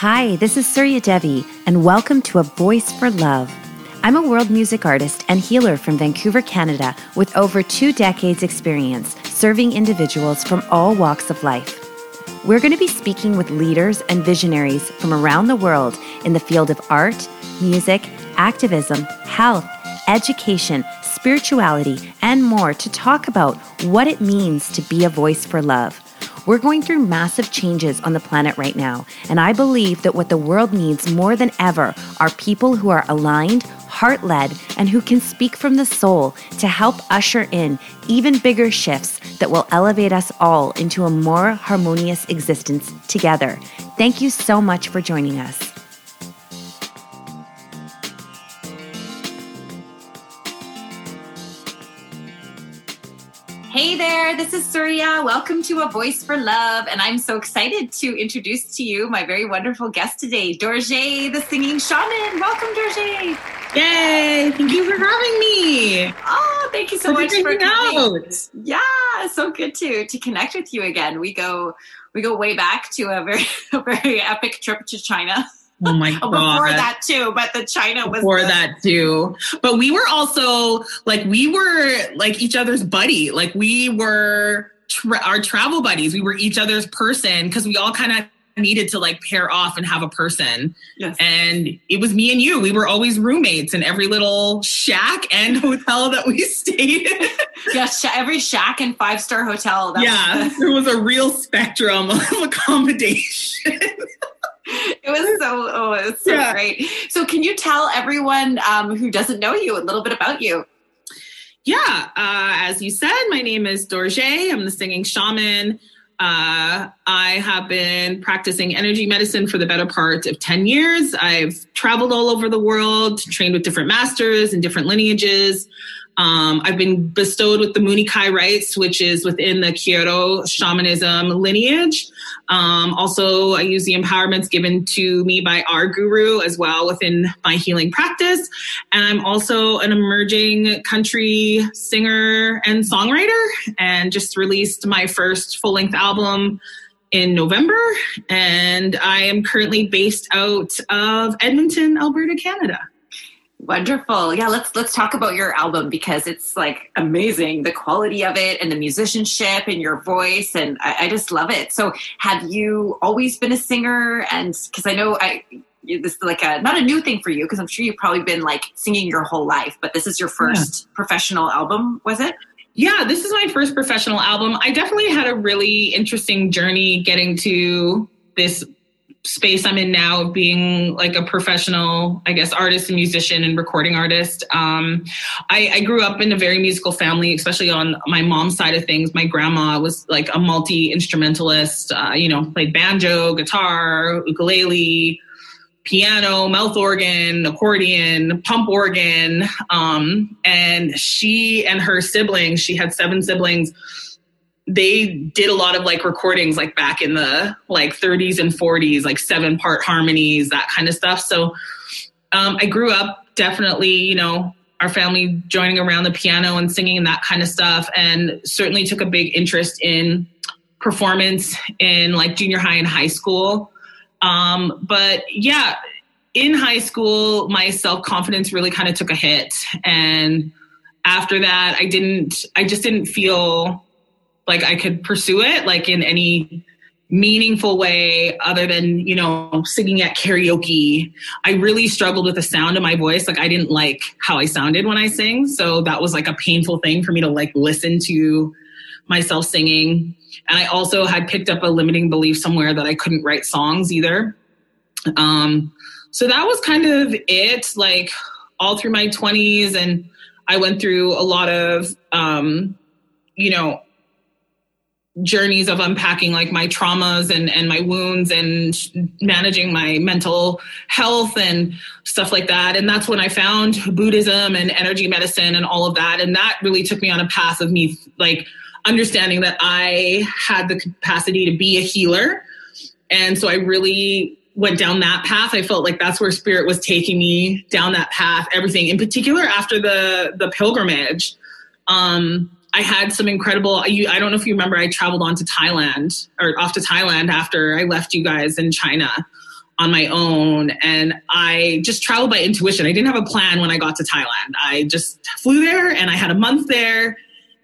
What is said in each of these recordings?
Hi, this is Surya Devi, and welcome to A Voice for Love. I'm a world music artist and healer from Vancouver, Canada, with over two decades' experience serving individuals from all walks of life. We're going to be speaking with leaders and visionaries from around the world in the field of art, music, activism, health, education, spirituality, and more to talk about what it means to be a voice for love. We're going through massive changes on the planet right now, and I believe that what the world needs more than ever are people who are aligned, heart led, and who can speak from the soul to help usher in even bigger shifts that will elevate us all into a more harmonious existence together. Thank you so much for joining us. Hey there, this is Surya. Welcome to A Voice for Love. And I'm so excited to introduce to you my very wonderful guest today, D'orjay, the singing shaman. Welcome, D'orjay. Yay! Thank you for having me. Oh, thank you so much for coming. Out. Yeah, so good to to connect with you again. We go we go way back to a very a very epic trip to China. Oh my god! Before that too, but the China was before the- that too. But we were also like we were like each other's buddy. Like we were tra- our travel buddies. We were each other's person because we all kind of needed to like pair off and have a person. Yes. And it was me and you. We were always roommates in every little shack and hotel that we stayed in. yes, every shack and five star hotel. yeah, was the- there was a real spectrum of accommodation it was so oh, it was so yeah. great. So, can you tell everyone um, who doesn't know you a little bit about you? Yeah, uh, as you said, my name is D'orjay. I'm the singing shaman. Uh, I have been practicing energy medicine for the better part of 10 years. I've traveled all over the world, trained with different masters and different lineages. Um, I've been bestowed with the Munay-Ki rites, which is within the Q'ero shamanism lineage. Um, also, I use the empowerments given to me by our guru as well within my healing practice. And I'm also an emerging country singer and songwriter, and just released my first full length album in November. And I am currently based out of Edmonton, Alberta, Canada. Wonderful. Yeah, let's let's talk about your album because it's like amazing the quality of it and the musicianship and your voice and I, I just love it. So, have you always been a singer? And because I know I this is like a not a new thing for you because I'm sure you've probably been like singing your whole life, but this is your first yeah. professional album, was it? Yeah, this is my first professional album. I definitely had a really interesting journey getting to this space I'm in now of being like a professional, I guess, artist and musician and recording artist. Um, I, I, grew up in a very musical family, especially on my mom's side of things. My grandma was like a multi instrumentalist, uh, you know, played banjo, guitar, ukulele, piano, mouth organ, accordion, pump organ. Um, and she and her siblings, she had seven siblings they did a lot of like recordings like back in the like 30s and 40s like seven part harmonies that kind of stuff. So um, i grew up definitely you know our family joining around the piano and singing and that kind of stuff and certainly took a big interest in performance in like junior high and high school. Um, but yeah in high school my self-confidence really kind of took a hit and after that i didn't i just didn't feel like I could pursue it like in any meaningful way other than you know singing at karaoke. I really struggled with the sound of my voice. Like i didn't like how i sounded when i sing so that was like a painful thing for me to like listen to myself singing. And i also had picked up a limiting belief somewhere that i couldn't write songs either. Um so that was kind of it like all through my 20s and i went through a lot of um you know journeys of unpacking like my traumas and and my wounds and managing my mental health and stuff like that. And that's when i found buddhism and energy medicine and all of that. And that really took me on a path of me like understanding that i had the capacity to be a healer. And so i really went down that path. I felt like that's where spirit was taking me down that path everything in particular after the the pilgrimage. Um I had some incredible. I, don't know if you remember. I traveled on to Thailand or off to Thailand after I left you guys in China. on my own and I just traveled by intuition. I didn't have a plan when I got to Thailand. I just flew there and I had a month there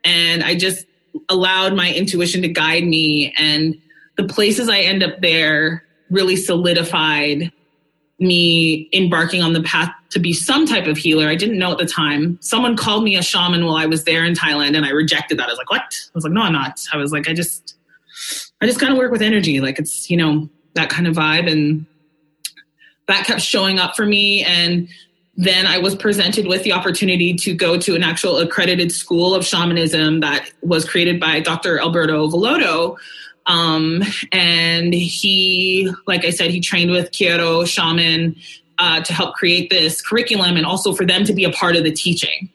and I just allowed my intuition to guide me and the places I end up there really solidified me embarking on the path to be some type of healer. I didn't know at the time. Someone called me a shaman while I was there in Thailand and I rejected that. I was like, what? I was like, no, I'm not. I was like, I just, I just kind of work with energy. Like it's, you know, that kind of vibe. And that kept showing up for me. And then I was presented with the opportunity to go to an actual accredited school of shamanism that was created by Dr. Alberto Villoldo, um, and he, like I said, he trained with Q'ero shaman uh, to help create this curriculum and also for them to be a part of the teaching,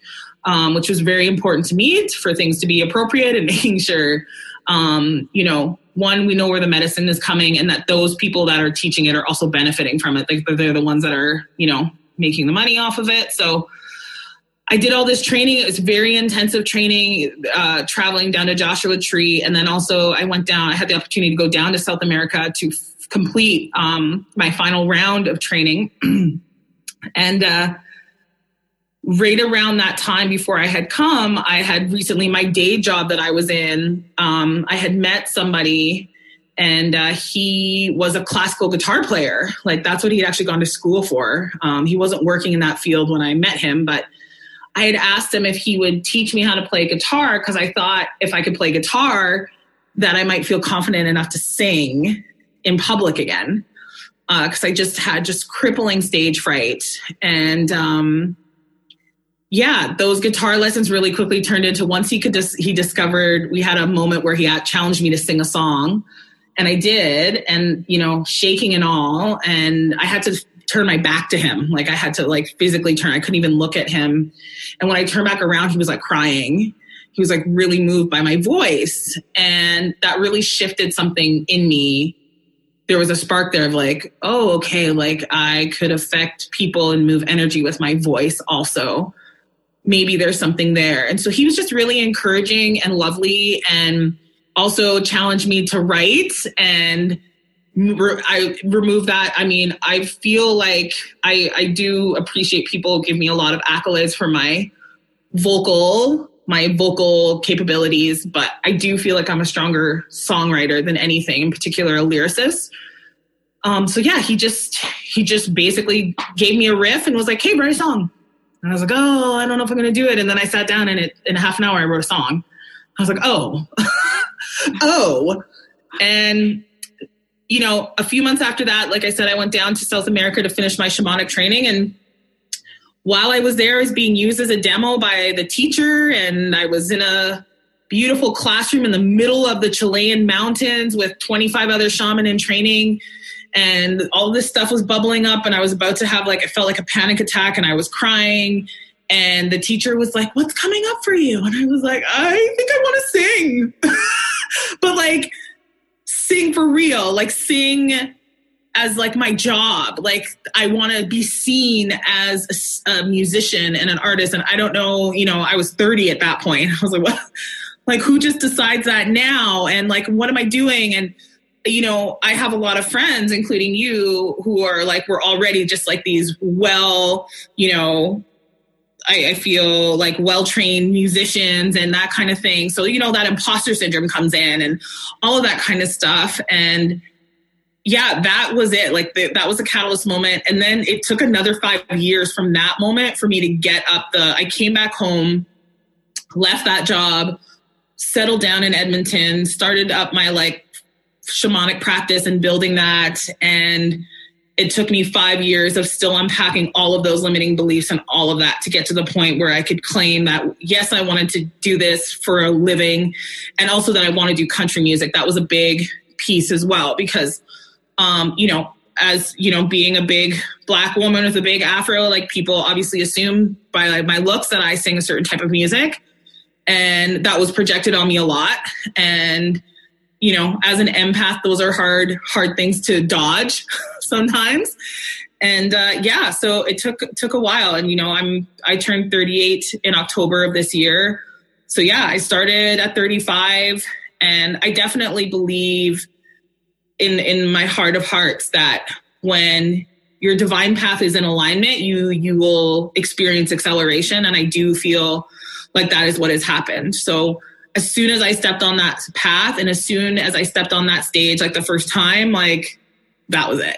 um, which was very important to me for things to be appropriate and making sure, um, you know, one, we know where the medicine is coming and that those people that are teaching it are also benefiting from it. Like they're the ones that are, you know, making the money off of it. So I did all this training. It was very intensive training, uh, traveling down to Joshua Tree. And then also I went down, I had the opportunity to go down to South America to f- complete um, my final round of training. and uh, right around that time before I had come, I had recently, my day job that I was in, um, I had met somebody and uh, he was a classical guitar player. Like that's what he had actually gone to school for. Um, he wasn't working in that field when I met him, but I had asked him if he would teach me how to play guitar because I thought if I could play guitar, that I might feel confident enough to sing in public again. Because uh, I just had just crippling stage fright. And um, yeah, those guitar lessons really quickly turned into once he could just, he discovered we had a moment where he had challenged me to sing a song. And I did, and you know, shaking and all. And I had to turn my back to him. Like I had to like physically turn. I couldn't even look at him. And when I turned back around, he was like crying. He was like really moved by my voice. And that really shifted something in me. There was a spark there of like, oh, okay, like I could affect people and move energy with my voice also. Maybe there's something there. And so he was just really encouraging and lovely and also challenged me to write and I remove that. I mean, I feel like I, I do appreciate people give me a lot of accolades for my vocal, my vocal capabilities, but I do feel like I'm a stronger songwriter than anything, in particular a lyricist. Um, so yeah, he just he just basically gave me a riff and was like, "Hey, write a song." And I was like, "Oh, I don't know if I'm gonna do it." And then I sat down and it in half an hour I wrote a song. I was like, "Oh, oh," and you know, a few months after that, like I said, I went down to South America to finish my shamanic training. And while I was there, I was being used as a demo by the teacher. And I was in a beautiful classroom in the middle of the Chilean mountains with 25 other shaman in training. And all this stuff was bubbling up. And I was about to have like, it felt like a panic attack and I was crying. And the teacher was like, What's coming up for you? And I was like, I think I want to sing. but like, sing for real, like sing as like my job. Like I want to be seen as a, a, musician and an artist. And I don't know, you know, I was 30 at that point. I was like, what? Like who just decides that now? And like, what am I doing? And you know, I have a lot of friends, including you, who are like, we're already just like these well, you know, I, I feel like well trained musicians and that kind of thing. So, you know, that imposter syndrome comes in and all of that kind of stuff. And yeah, that was it. Like the, that was a catalyst moment. And then it took another five years from that moment for me to get up the, I came back home, left that job, settled down in Edmonton, started up my like shamanic practice and building that. And it took me five years of still unpacking all of those limiting beliefs and all of that to get to the point where I could claim that, yes, I wanted to do this for a living and also that I want to do country music. That was a big piece as well because, um, you know, as you know, being a big black woman with a big afro, like people obviously assume by like my looks that I sing a certain type of music. And that was projected on me a lot. And you know, as an empath, those are hard, hard things to dodge sometimes. And uh, yeah, so it took took a while. And you know, I'm I turned 38 in October of this year. So yeah, I started at 35, and I definitely believe in in my heart of hearts that when your divine path is in alignment, you you will experience acceleration. And I do feel like that is what has happened. So as soon as I stepped on that path and as soon as I stepped on that stage like the first time, like that was it.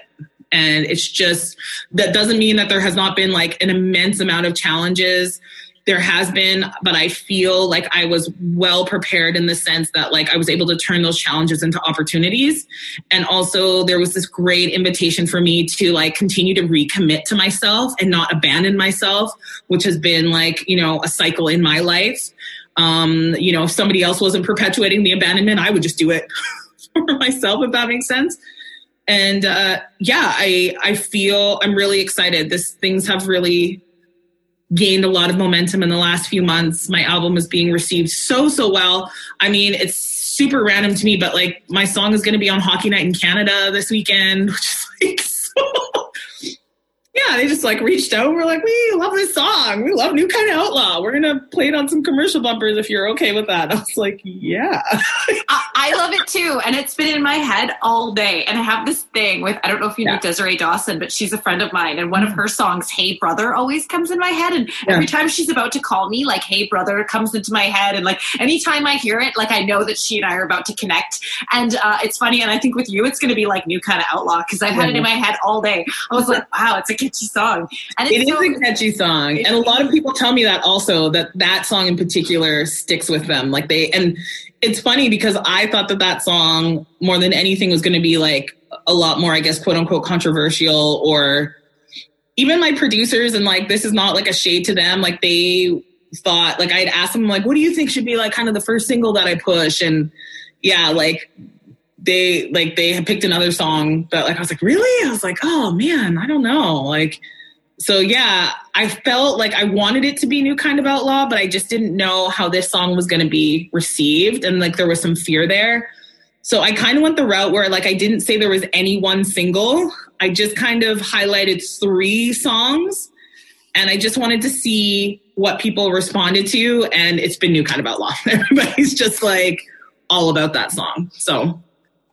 And it's just that doesn't mean that there has not been like an immense amount of challenges. There has been but i feel like i was well prepared in the sense that like i was able to turn those challenges into opportunities. And also there was this great invitation for me to like continue to recommit to myself and not abandon myself which has been like you know a cycle in my life. Um you know if somebody else wasn't perpetuating the abandonment i would just do it for myself if that makes sense and uh yeah i i feel i'm really excited this things have really gained a lot of momentum in the last few months. My album is being received so, so well. I mean, it's super random to me, but like my song is going to be on Hockey Night in Canada this weekend, which is like so yeah, they just like reached out. We're like, we love this song. We love New Kind of Outlaw. We're gonna play it on some commercial bumpers if you're okay with that. I was like, yeah. I, I, love it too, and it's been in my head all day. And I have this thing with I don't know if you yeah. know Desiree Dawson, but she's a friend of mine, and one of mm. her songs, "Hey Brother," always comes in my head. And yeah. every time she's about to call me, like "Hey Brother" comes into my head, and like anytime I hear it, like I know that she and I are about to connect. And uh, it's funny, and I think with you, it's gonna be like New Kind of Outlaw because I've had it in my head all day. I was like, wow, it's a catchy song. And it is so, a catchy song. And a lot of people tell me that also that that song in particular sticks with them. Like they, and it's funny because I thought that that song more than anything was going to be like a lot more, I guess, quote unquote controversial or even my producers and like, this is not like a shade to them. Like they thought, like I'd asked them like, what do you think should be like kind of the first single that I push? And yeah, like they like they had picked another song but like I was like, really? I was like, oh man, I don't know. Like so yeah, I felt like I wanted it to be new kind of outlaw, but I just didn't know how this song was gonna be received. And like there was some fear there. So I kind of went the route where like I didn't say there was any one single. I just kind of highlighted three songs and I just wanted to see what people responded to. And it's been new kind of outlaw. Everybody's just like all about that song. So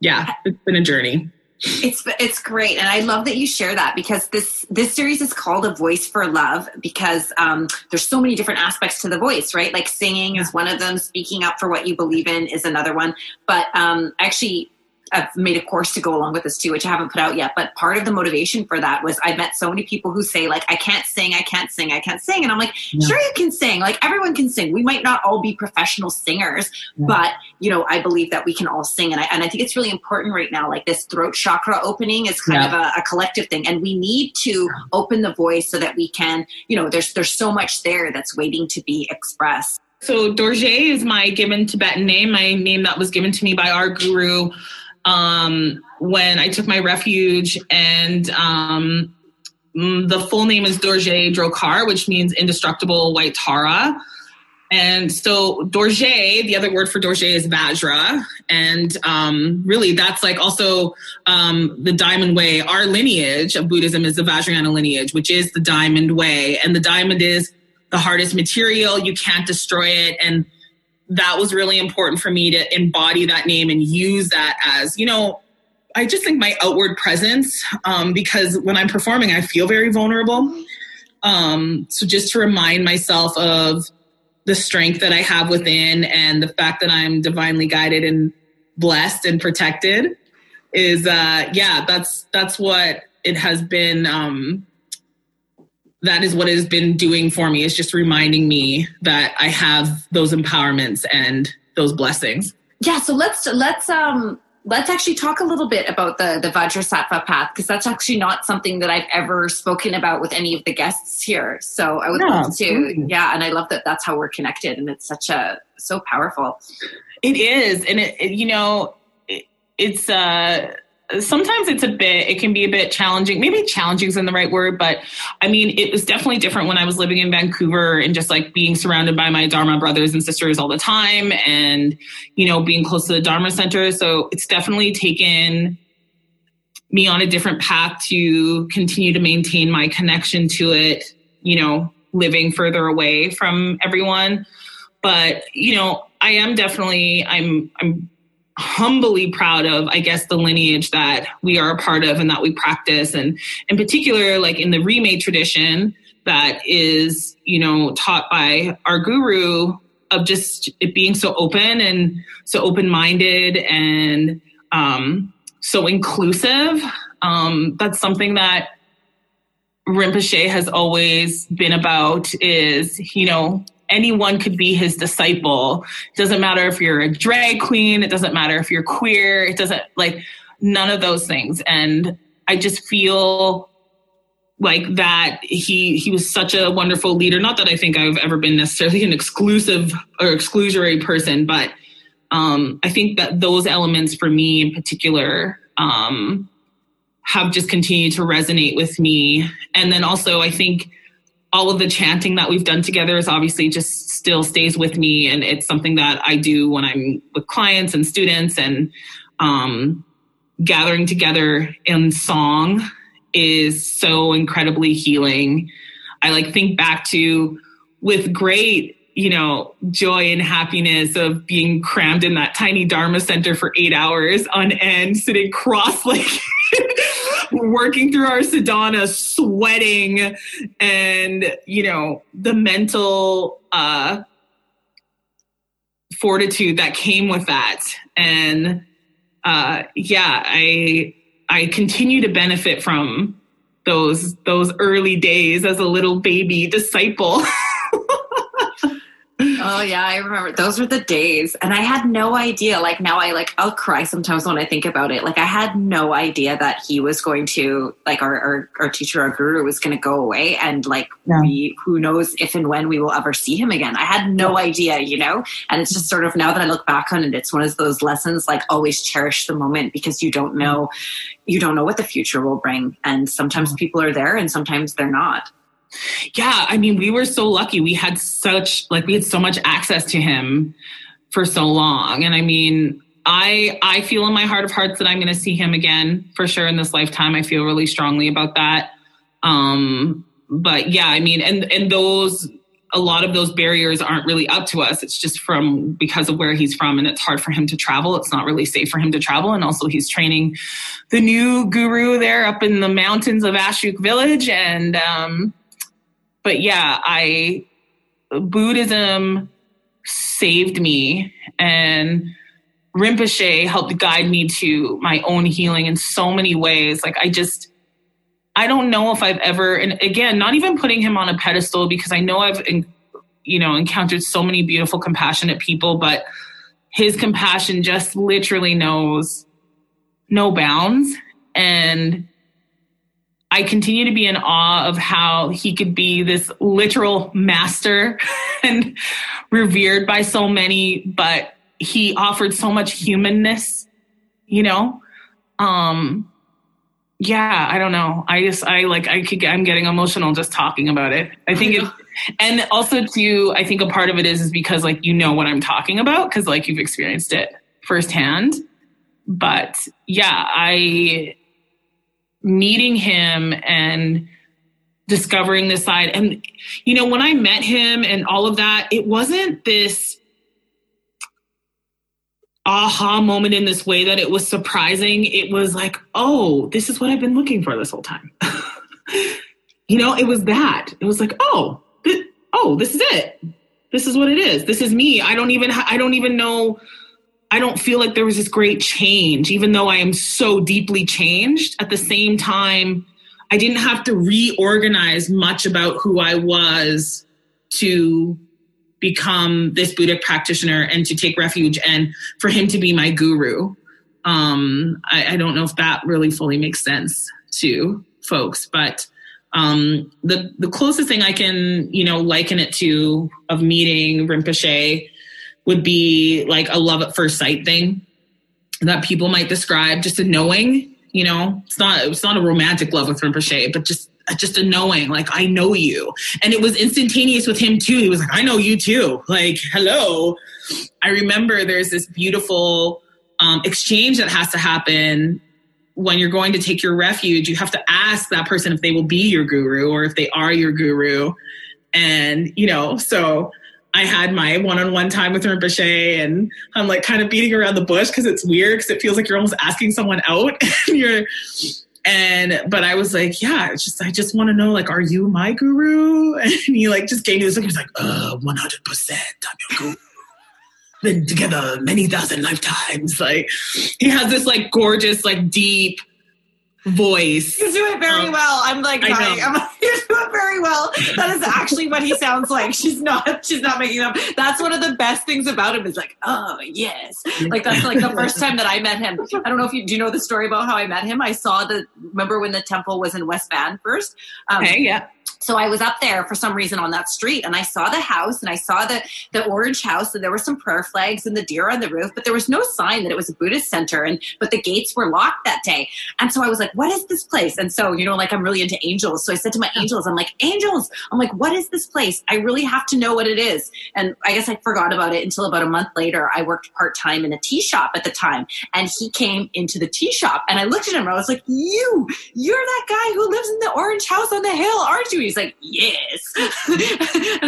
yeah, it's been a journey. It's it's great, and I love that you share that because this this series is called a voice for love because um, there's so many different aspects to the voice, right? Like singing is one of them, speaking up for what you believe in is another one. But um, actually, I've made a course to go along with this too, which I haven't put out yet. But part of the motivation for that was I met so many people who say like, I can't sing, I can't sing, I can't sing. And I'm like, yeah. sure you can sing. Like everyone can sing. We might not all be professional singers, yeah. but you know, I believe that we can all sing. And I, and I think it's really important right now. Like this throat chakra opening is kind yeah. of a, a, collective thing. And we need to open the voice so that we can, you know, there's, there's so much there that's waiting to be expressed. So Dorje is my given Tibetan name, my name that was given to me by our guru um, when I took my refuge, and um, mm, the full name is Dorje Drokar, which means indestructible white Tara. And so Dorje, the other word for Dorje is Vajra. And um, really, that's like also um, the Diamond Way. Our lineage of Buddhism is the Vajrayana lineage, which is the Diamond Way. And the diamond is the hardest material. You can't destroy it. And that was really important for me to embody that name and use that as, you know, I just think my outward presence, um, because when I'm performing, I feel very vulnerable. Um, so just to remind myself of the strength that I have within and the fact that I'm divinely guided and blessed and protected is, uh, yeah, that's, that's what it has been, um, that is what has been doing for me is just reminding me that I have those empowerments and those blessings. Yeah, so let's let's um let's actually talk a little bit about the the Vajrasattva path because that's actually not something that I've ever spoken about with any of the guests here. So I would yeah, love to, yeah, and I love that that's how we're connected, and it's such a so powerful. It is, and it, it you know, it, it's uh sometimes it's a bit it can be a bit challenging. Maybe challenging isn't the right word but i mean it was definitely different when i was living in vancouver and just like being surrounded by my dharma brothers and sisters all the time and you know being close to the dharma center. So it's definitely taken me on a different path to continue to maintain my connection to it you know living further away from everyone. But you know i am definitely i'm i'm humbly proud of i guess the lineage that we are a part of and that we practice. And in particular like in the Rimé tradition that is you know taught by our guru of just it being so open and so open-minded and um, so inclusive um, that's something that rinpoche has always been about is you know anyone could be his disciple. It doesn't matter if you're a drag queen, it doesn't matter if you're queer, it doesn't like none of those things. And I just feel like that he he was such a wonderful leader. Not that I think I've ever been necessarily an exclusive or exclusionary person, but um, I think that those elements for me in particular um, have just continued to resonate with me. And then also, I think all of the chanting that we've done together is obviously just still stays with me and it's something that i do when i'm with clients and students and um, gathering together in song is so incredibly healing. I like think back to with great you know joy and happiness of being crammed in that tiny dharma center for eight hours on end sitting cross working through our sadhana, sweating, and you know the mental uh, fortitude that came with that. And uh, yeah, I I continue to benefit from those those early days as a little baby disciple. Oh yeah, I remember those were the days, and I had no idea. Like now, I like I'll cry sometimes when I think about it. Like I had no idea that he was going to like our our, our teacher, our guru, was going to go away, and like yeah. we who knows if and when we will ever see him again. I had no idea, you know. And it's just sort of now that I look back on it, it's one of those lessons like always cherish the moment because you don't know, you don't know what the future will bring, and sometimes people are there and sometimes they're not. Yeah, I mean, we were so lucky. We had such like we had so much access to him for so long. And I mean, I I feel in my heart of hearts that I'm going to see him again for sure in this lifetime. I feel really strongly about that. Um but yeah, I mean, and and those a lot of those barriers aren't really up to us. It's just from because of where he's from, and it's hard for him to travel. It's not really safe for him to travel, and also he's training the new guru there up in the mountains of Ashuk Village, and um, but yeah, I Buddhism saved me and Rinpoche helped guide me to my own healing in so many ways. Like I just I don't know if I've ever and again, not even putting him on a pedestal because I know I've you know encountered so many beautiful compassionate people, but his compassion just literally knows no bounds and I continue to be in awe of how he could be this literal master and revered by so many, but he offered so much humanness, you know? Um, yeah, I don't know. I just, I like, I could, I'm getting emotional just talking about it. I think it, and also too, I think a part of it is, is because like, you know what I'm talking about. Cause like you've experienced it firsthand. But yeah, I, meeting him and discovering this side. And, you know, when I met him and all of that, it wasn't this aha moment in this way that it was surprising. It was like, oh, this is what I've been looking for this whole time. you know, it was that. It was like, oh, th- oh, this is it. This is what it is. This is me. I don't even, ha- I don't even know I don't feel like there was this great change, even though I am so deeply changed. At the same time, I didn't have to reorganize much about who I was to become this Buddhist practitioner and to take refuge and for him to be my guru. Um, I, I, don't know if that really fully makes sense to folks, but um, the the closest thing I can you know liken it to of meeting Rinpoche would be like a love at first sight thing that people might describe just a knowing you know it's not it's not a romantic love with Rinpoche but just just a knowing like I know you. And it was instantaneous with him too. He was like I know you too. Like hello. I remember there's this beautiful um, exchange that has to happen when you're going to take your refuge. You have to ask that person if they will be your guru or if they are your guru. And you know so I had my one-on-one time with Rinpoche, and I'm like kind of beating around the bush because it's weird because it feels like you're almost asking someone out, and you're. And but I was like, yeah, it's just I just want to know, like, are you my guru? And he like just gave me this look. He's like, uh, one hundred percent, I'm your guru. Been together many thousand lifetimes. Like he has this like gorgeous, like deep voice. You do it very um, well. I'm like, I know. I'm like, you do it very well. That is actually what he sounds like. She's not. She's not making up. That's one of the best things about him. Is like, oh yes. Like that's like the first time that I met him. I don't know if you do you know the story about how I met him. I saw the. Remember when the temple was in West Van first? Um, hey, yeah so I was up there for some reason on that street and I saw the house and I saw the, the orange house and there were some prayer flags and the deer on the roof, but there was no sign that it was a Buddhist center and but the gates were locked that day. And so I was like, what is this place? And so, you know, like I'm really into angels. So I said to my angels, I'm like, angels, I'm like, what is this place? I really have to know what it is. And I guess I forgot about it until about a month later. I worked part time in a tea shop at the time and he came into the tea shop and I looked at him and I was like, you, you're that guy who lives in the orange house on the hill, aren't you? He's like, yes. and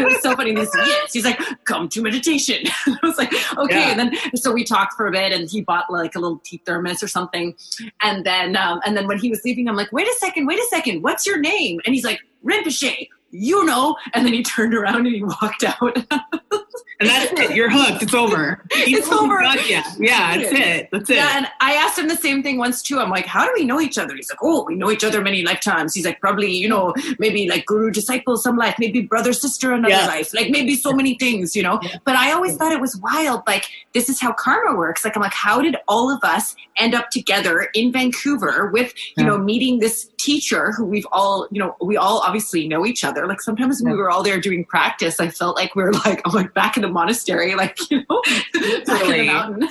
it was so funny. He's yes. He's like, come to meditation. I was like, okay. Yeah. And then so we talked for a bit, and he bought like a little tea thermos or something. And then um, and then when he was leaving, I'm like, wait a second, wait a second. What's your name? And he's like, Rinpoche. You know. And then he turned around and he walked out. and that's it. You're hooked. It's over. it's over. Yeah, yeah, that's it. That's it. Yeah, and I asked him the same thing once too. I'm like, how do we know each other? He's like, oh, we know each other many lifetimes. He's like, probably, you know, maybe like guru disciple some life, maybe brother sister another yeah. life, like maybe so many things, you know. Yeah. But I always thought it was wild. Like this is how karma works. Like I'm like, how did all of us end up together in Vancouver with you know meeting this teacher who we've all you know we all obviously know each other. Like sometimes when we were all there doing practice, I felt like we are like, oh, like back in the monastery, like, you know, back in the mountain.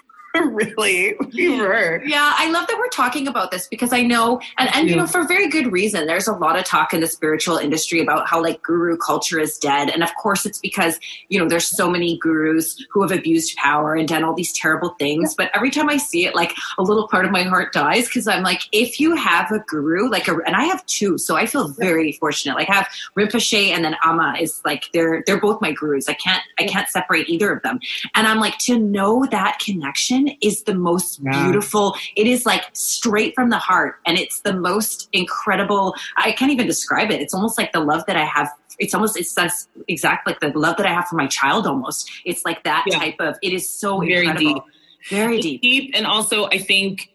really? We were. Yeah i love that we're talking about this because i know and, and you know for very good reason. There's a lot of talk in the spiritual industry about how like guru culture is dead. And of course it's because you know there's so many gurus who have abused power and done all these terrible things. But every time i see it like a little part of my heart dies because i'm like if you have a guru like a and i have two so i feel very fortunate. Like i have rinpoche and then ama is like they're they're both my gurus. I can't i can't separate either of them. And i'm like to know that connection is the most yeah. beautiful. It is like straight from the heart. And it's the most incredible. I can't even describe it. It's almost like the love that I have. It's almost, it's that's exactly like the love that I have for my child almost. It's like that yeah. type of, it is so very incredible. deep. Very deep. Deep. And also, I think,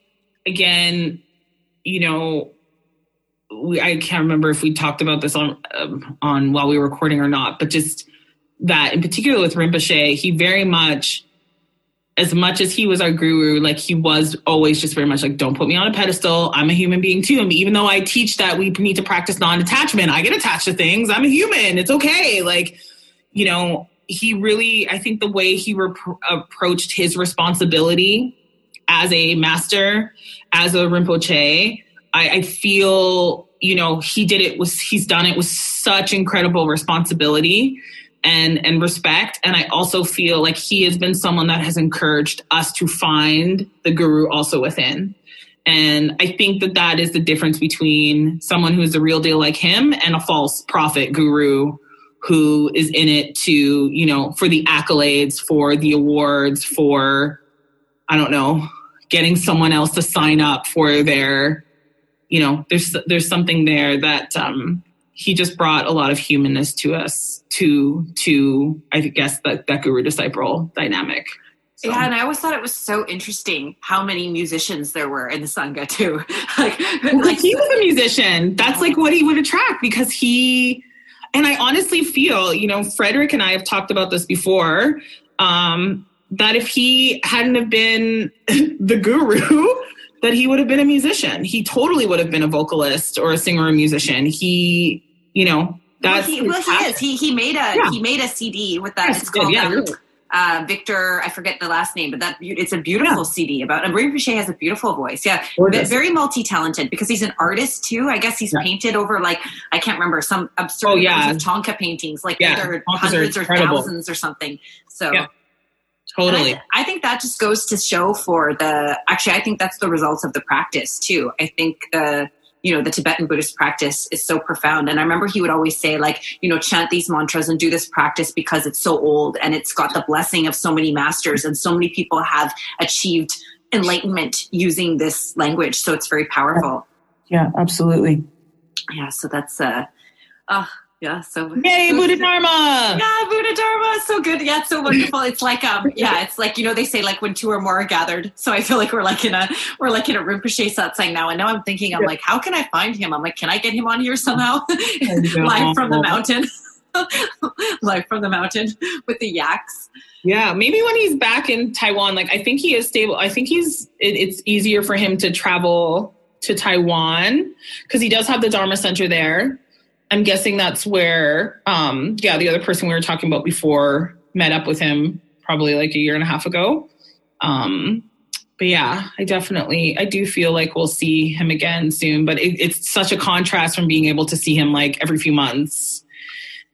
again, you know, we, I can't remember if we talked about this on um, on while we were recording or not, but just that in particular with Rinpoche, he very much as much as he was our guru, like he was always just very much like, don't put me on a pedestal. I'm a human being too. And even though I teach that we need to practice non attachment, I get attached to things. I'm a human. It's okay. Like, you know, he really, I think the way he approached his responsibility as a master, as a Rinpoche, I, I feel, you know, he did it was, he's done it with such incredible responsibility and and respect. And i also feel like he has been someone that has encouraged us to find the guru also within. And i think that that is the difference between someone who is the real deal like him and a false prophet guru who is in it to you know for the accolades for the awards for i don't know getting someone else to sign up for their you know there's there's something there that um he just brought a lot of humanness to us to to I guess that that guru disciple dynamic. So. Yeah, and I always thought it was so interesting how many musicians there were in the sangha too. like, like he was a musician. That's like what he would attract because he. And I honestly feel, you know, Frederick and I have talked about this before. Um, that if he hadn't have been the guru, that he would have been a musician. He totally would have been a vocalist or a singer or musician. He, you know, that's well, he, well, he is. He he made a yeah. he made a CD with that. Yes, it's called yeah, um, uh, Victor. I forget the last name, but that it's a beautiful yeah. CD about. And Marie Ray has a beautiful voice. Yeah, Gorgeous. very multi talented because he's an artist too. I guess he's painted over like I can't remember some absurd oh, yeah. Thangka paintings. Like yeah. hundreds or thousands or something. So. Totally. I, I, think that just goes to show for the actually I think that's the results of the practice too. I think the you know the tibetan buddhist practice is so profound and i remember he would always say like you know chant these mantras and do this practice because it's so old and it's got the blessing of so many masters and so many people have achieved enlightenment using this language so it's very powerful yeah absolutely yeah so that's uh uh yeah, so yay, so, Buddha Dharma. Yeah, Buddha Dharma, so good. Yeah, it's so wonderful. It's like um, yeah, it's like you know they say like when two or more are gathered. So I feel like we're like in a we're like in a Rinpoche satsang now. And now I'm thinking, I'm yeah. like, how can I find him? I'm like, can I get him on here somehow, live from the mountain, live from the mountain with the yaks. Yeah, maybe when he's back in Taiwan, like I think he is stable. I think he's it, it's easier for him to travel to Taiwan because he does have the Dharma Center there I'm guessing that's where, um, yeah, the other person we were talking about before met up with him probably like a year and a half ago. Um, but yeah, I definitely, I do feel like we'll see him again soon. But it, it's such a contrast from being able to see him like every few months,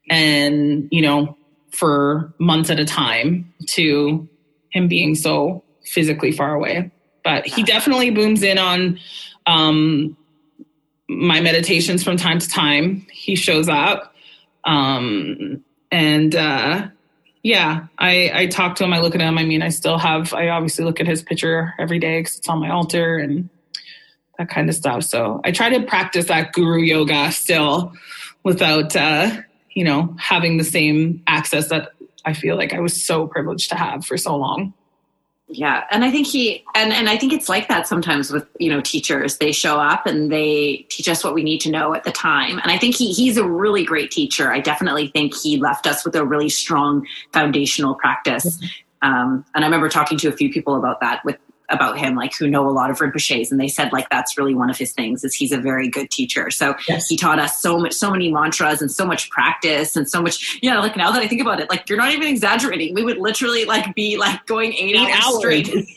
and you know, for months at a time, to him being so physically far away. But he definitely booms in on um, my meditations from time to time. He shows up. Um, and uh, yeah, I, I talk to him. I look at him. I mean, I still have, I obviously look at his picture every day because it's on my altar and that kind of stuff. So I try to practice that guru yoga still without, uh, you know, having the same access that I feel like I was so privileged to have for so long yeah and i think he and and i think it's like that sometimes with you know teachers. They show up and they teach us what we need to know at the time. And i think he he's a really great teacher. I definitely think he left us with a really strong foundational practice. Mm-hmm. um, and i remember talking to a few people about that with about him, like who know a lot of Rinpoches, and they said like that's really one of his things is he's a very good teacher. So yes. he taught us so much, so many mantras and so much practice and so much. You know, like now that I think about it, like you're not even exaggerating. We would literally like be like going eight, eight hours, hours straight.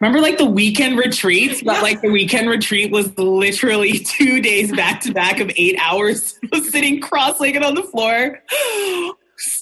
Remember like the weekend retreats, but yeah. like the weekend retreat was literally two days back to back of eight hours sitting cross legged on the floor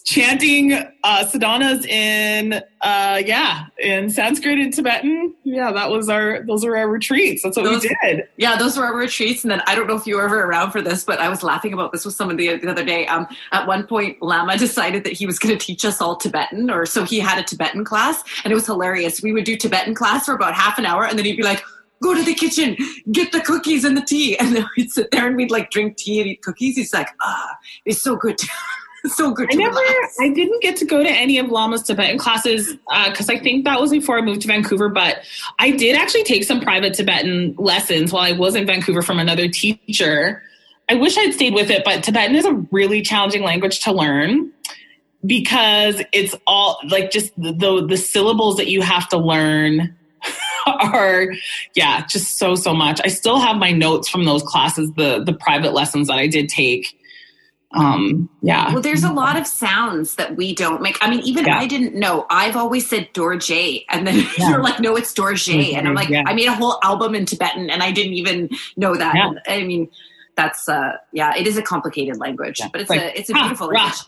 chanting uh, sadhanas in uh, yeah in Sanskrit and Tibetan. Yeah, that was our those were our retreats. That's what those, we did. Yeah, those were our retreats. And then I don't know if you were ever around for this, but I was laughing about this with someone the, the other day. Um, at one point, Lama decided that he was going to teach us all Tibetan, or so he had a Tibetan class, and it was hilarious. We would do Tibetan class for about half an hour, and then he'd be like go to the kitchen, get the cookies and the tea. And then we'd sit there and we'd like drink tea and eat cookies. He's like, ah, it's so good. so good. I never, relax. I didn't get to go to any of Lama's Tibetan classes because uh, I think that was before I moved to Vancouver. But I did actually take some private Tibetan lessons while I was in Vancouver from another teacher. I wish I'd stayed with it, but Tibetan is a really challenging language to learn because it's all like just the the syllables that you have to learn are yeah just so so much i still have my notes from those classes the the private lessons that i did take um, yeah. Well, there's a lot of sounds that we don't make. I mean, even yeah. I didn't know. I've always said Dorje, and then yeah. you're like, no, it's Dorje, and I'm like, yeah. I made a whole album in Tibetan, and I didn't even know that. And, I mean, that's uh, yeah, it is a complicated language, but it's like, a it's a beautiful language.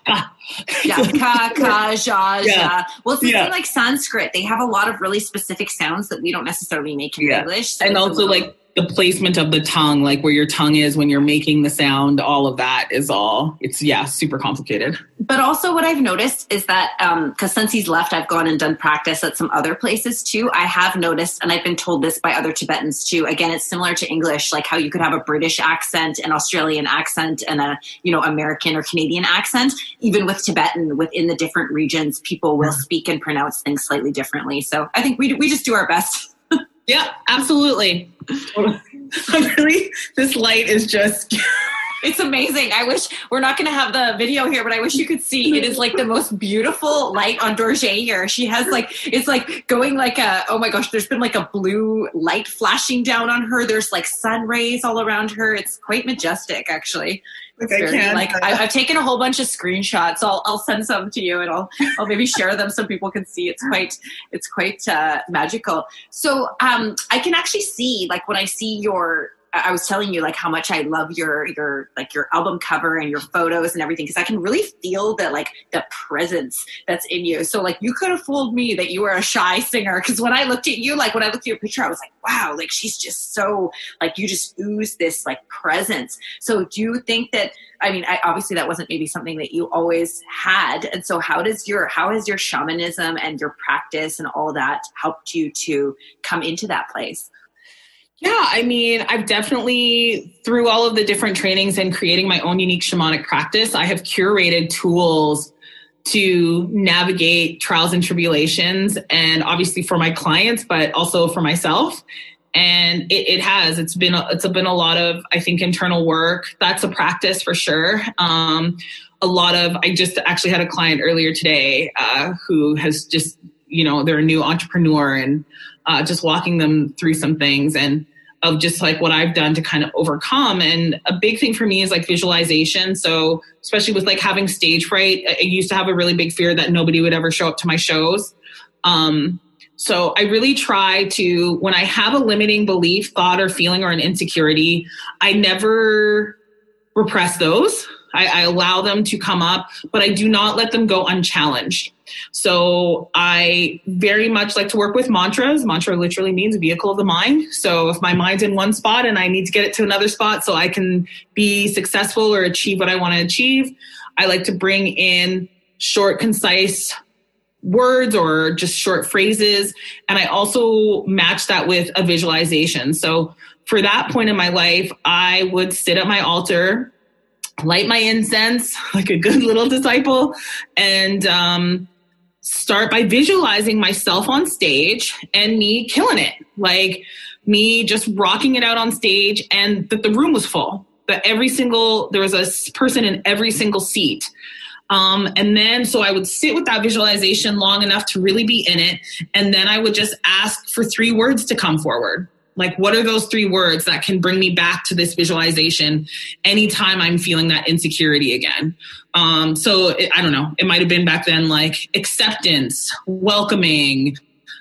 yeah, ka ka ja ja. Well, it's yeah. like Sanskrit. They have a lot of really specific sounds that we don't necessarily make in English, so and also little, like the placement of the tongue, like where your tongue is when you're making the sound, all of that is all, it's, yeah, super complicated. But also, what I've noticed is that, because um, since he's left, I've gone and done practice at some other places too. I have noticed, and I've been told this by other Tibetans too. Again, it's similar to English, like how you could have a British accent, an Australian accent, and a, you know, American or Canadian accent. Even with Tibetan, within the different regions, people will speak and pronounce things slightly differently. So I think we, we just do our best. Yeah, absolutely. really, this light is just. it's amazing. I wish we're not going to have the video here, but I wish you could see. It is like the most beautiful light on D'orjay here. She has like it's like going like a oh my gosh. There's been like a blue light flashing down on her. There's like sun rays all around her. It's quite majestic, actually. Like I very, like I, have taken a whole bunch of screenshots. I'll I'll send some to you, and I'll I'll maybe share them so people can see. It's quite it's quite uh, magical. So um, I can actually see like when I see your I was telling you like how much I love your your like your album cover and your photos and everything because I can really feel the like the presence that's in you. So like you could have fooled me that you were a shy singer because when I looked at you, like when I looked at your picture, I was like, wow, like she's just so like you just ooze this like presence. So do you think that I mean, I, obviously that wasn't maybe something that you always had. And so how does your how has your shamanism and your practice and all that helped you to come into that place? Yeah, I mean, I've definitely, through all of the different trainings and creating my own unique shamanic practice, I have curated tools to navigate trials and tribulations, and obviously for my clients, but also for myself. And it, it has. It's been a, it's been a lot of I think internal work. That's a practice for sure. Um, a lot of I just actually had a client earlier today uh, who has just you know they're a new entrepreneur and uh, just walking them through some things and of just like what I've done to kind of overcome. And a big thing for me is like visualization. So, especially with like having stage fright, I used to have a really big fear that nobody would ever show up to my shows. Um, so, I really try to, when I have a limiting belief, thought, or feeling, or an insecurity, I never repress those. I, I allow them to come up, but I do not let them go unchallenged. So I very much like to work with mantras. Mantra literally means vehicle of the mind. So if my mind's in one spot and I need to get it to another spot so I can be successful or achieve what I want to achieve, I like to bring in short, concise words or just short phrases. And I also match that with a visualization. So for that point in my life, I would sit at my altar, light my incense like a good little disciple, and um, start by visualizing myself on stage and me killing it. Like me just rocking it out on stage and that the room was full. That every single, there was a person in every single seat. Um, and then, so I would sit with that visualization long enough to really be in it. And then I would just ask for three words to come forward. Like, what are those three words that can bring me back to this visualization anytime I'm feeling that insecurity again? Um, so it, I don't know. It might have been back then like acceptance, welcoming,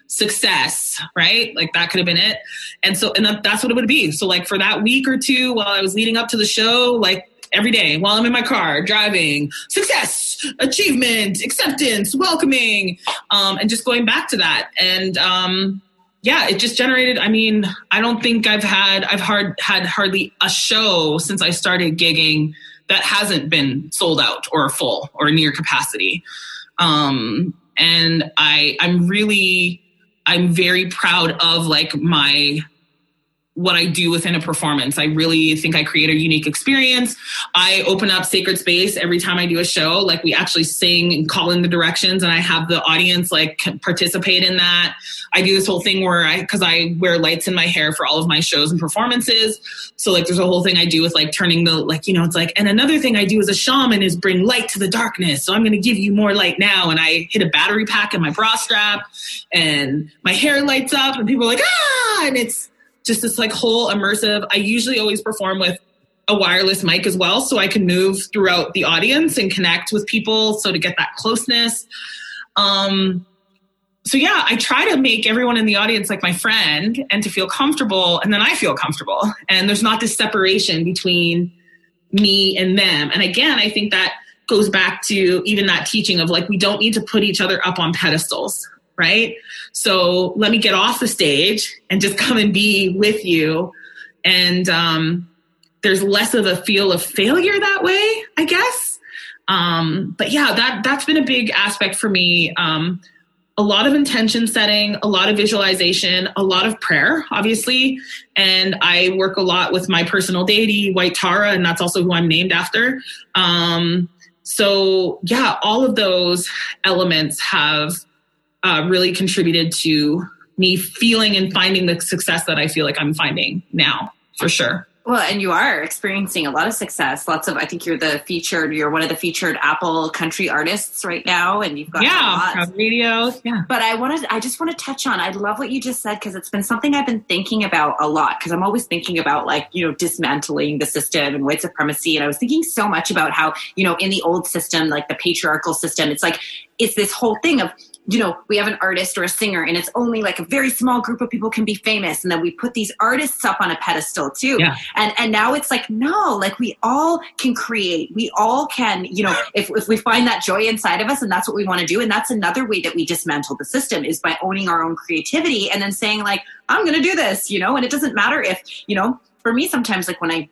success, right? Like that could have been it. And so, and that, that's what it would be. So, like for that week or two while I was leading up to the show, like every day while I'm in my car driving, success, achievement, acceptance, welcoming, um, and just going back to that. And um, yeah, it just generated. I mean, I don't think I've had I've hard had hardly a show since I started gigging that hasn't been sold out or full or near capacity. Um, and I I'm really I'm very proud of like my what I do within a performance. I really think I create a unique experience. I open up sacred space every time I do a show. Like we actually sing and call in the directions and I have the audience like participate in that. I do this whole thing where I, cause I wear lights in my hair for all of my shows and performances. So like there's a whole thing I do with like turning the, like, you know, it's like, and another thing I do as a shaman is bring light to the darkness. So I'm going to give you more light now. And I hit a battery pack in my bra strap and my hair lights up and people are like, ah, and it's, just this like whole immersive. I usually always perform with a wireless mic as well, so I can move throughout the audience and connect with people. So to get that closeness. Um, so yeah, I try to make everyone in the audience like my friend and to feel comfortable, and then I feel comfortable. And there's not this separation between me and them. And again, I think that goes back to even that teaching of like we don't need to put each other up on pedestals right? So let me get off the stage and just come and be with you. And um, there's less of a feel of failure that way, I guess. Um, but yeah, that that's been a big aspect for me. Um, a lot of intention setting, a lot of visualization, a lot of prayer, obviously. And I work a lot with my personal deity, White Tara, and that's also who I'm named after. Um, so yeah, all of those elements have uh, really contributed to me feeling and finding the success that I feel like I'm finding now, for sure. Well, and you are experiencing a lot of success. Lots of, I think you're the featured, you're one of the featured Apple country artists right now, and you've got yeah, radio, yeah. But I wanted, I just want to touch on. I love what you just said because it's been something I've been thinking about a lot. Because I'm always thinking about like you know dismantling the system and white supremacy, and I was thinking so much about how you know in the old system, like the patriarchal system, it's like it's this whole thing of you know, we have an artist or a singer and it's only like a very small group of people can be famous. And then we put these artists up on a pedestal too. Yeah. And, and now it's like, no, like we all can create. We all can, you know, if, if we find that joy inside of us and that's what we want to do. And that's another way that we dismantle the system is by owning our own creativity and then saying like, I'm going to do this, you know, and it doesn't matter if, you know, for me, sometimes like when I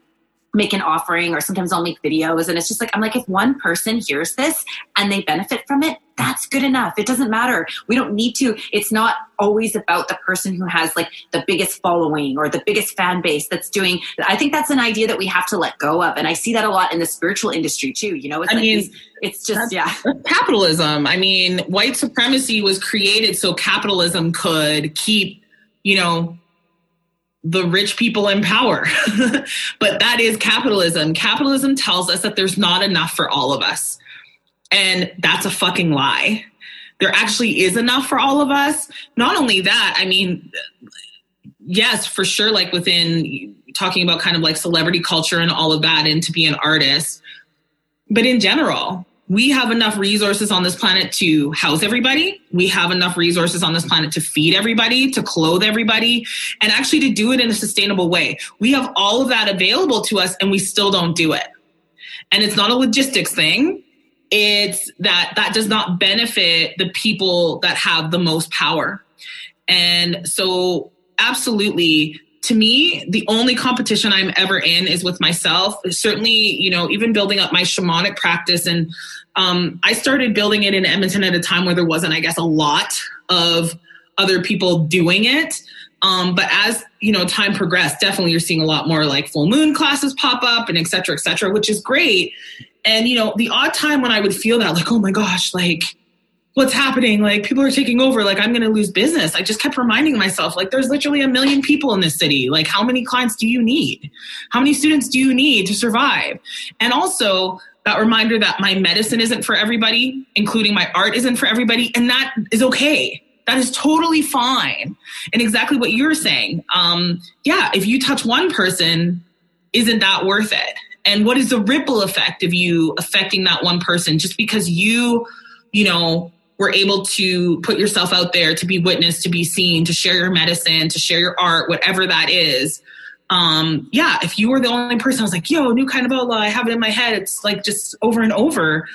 make an offering or sometimes I'll make videos and it's just like I'm like if one person hears this and they benefit from it that's good enough. It doesn't matter. We don't need to it's not always about the person who has like the biggest following or the biggest fan base that's doing I think that's an idea that we have to let go of and I see that a lot in the spiritual industry too you know? It's I like mean, these, it's just yeah. capitalism. I mean, white supremacy was created so capitalism could keep, you know, the rich people in power. but that is capitalism. Capitalism tells us that there's not enough for all of us. And that's a fucking lie. There actually is enough for all of us. Not only that, I mean, yes, for sure, like within talking about kind of like celebrity culture and all of that, and to be an artist, but in general, we have enough resources on this planet to house everybody. We have enough resources on this planet to feed everybody, to clothe everybody, and actually to do it in a sustainable way. We have all of that available to us, and we still don't do it. And it's not a logistics thing. It's that that does not benefit the people that have the most power. And so, absolutely, to me, the only competition I'm ever in is with myself. Certainly, you know, even building up my shamanic practice. And um, I started building it in Edmonton at a time where there wasn't, I guess, a lot of other people doing it. Um, but as you know, time progressed, definitely you're seeing a lot more like full moon classes pop up and et cetera, et cetera, which is great. And you know, the odd time when I would feel that, like, oh my gosh, like what's happening? Like people are taking over. Like I'm going to lose business. I just kept reminding myself, like there's literally a million people in this city. Like how many clients do you need? How many students do you need to survive? And also that reminder that my medicine isn't for everybody, including my art isn't for everybody, and that is okay. That is totally fine. And exactly what you're saying. Um, yeah, if you touch one person, isn't that worth it? And what is the ripple effect of you affecting that one person just because you, you know, were able to put yourself out there to be witnessed, to be seen, to share your medicine, to share your art, whatever that is. Um, yeah, if you were the only person, I was like, yo, new kind of outlaw, I have it in my head. It's like just over and over.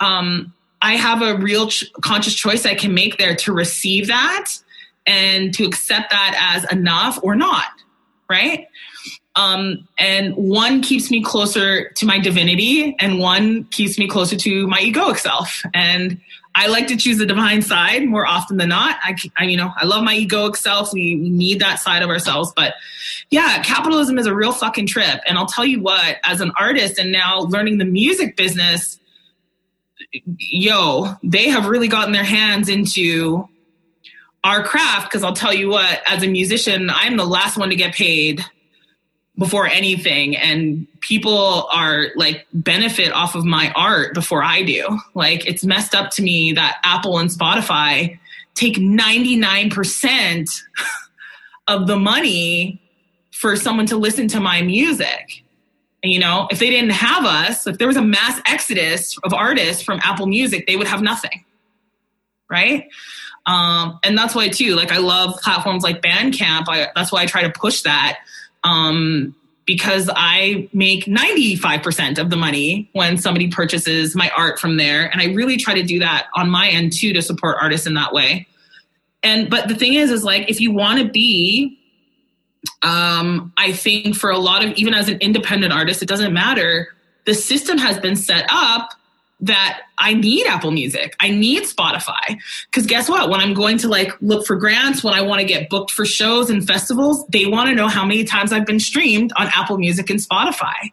Um, I have a real ch- conscious choice I can make there to receive that and to accept that as enough or not, right? Um, and one keeps me closer to my divinity, and one keeps me closer to my egoic self. And I like to choose the divine side more often than not. I, I you know, I love my egoic self. We, we need that side of ourselves. But yeah, capitalism is a real fucking trip. And I'll tell you what, as an artist and now learning the music business, yo, they have really gotten their hands into our craft. Because I'll tell you what, as a musician, I'm the last one to get paid before anything and people are like benefit off of my art before I do. Like it's messed up to me that Apple and Spotify take 99% of the money for someone to listen to my music. You know, if they didn't have us, if there was a mass exodus of artists from Apple Music, they would have nothing. Right? Um, and that's why too, like I love platforms like Bandcamp. I, that's why I try to push that um, because I make 95% of the money when somebody purchases my art from there. And I really try to do that on my end too to support artists in that way. And, but the thing is, is like, if you want to be, um, I think for a lot of, even as an independent artist, it doesn't matter. The system has been set up that I need Apple Music. I need Spotify. Because guess what? When I'm going to like look for grants, when I want to get booked for shows and festivals, they want to know how many times I've been streamed on Apple Music and Spotify.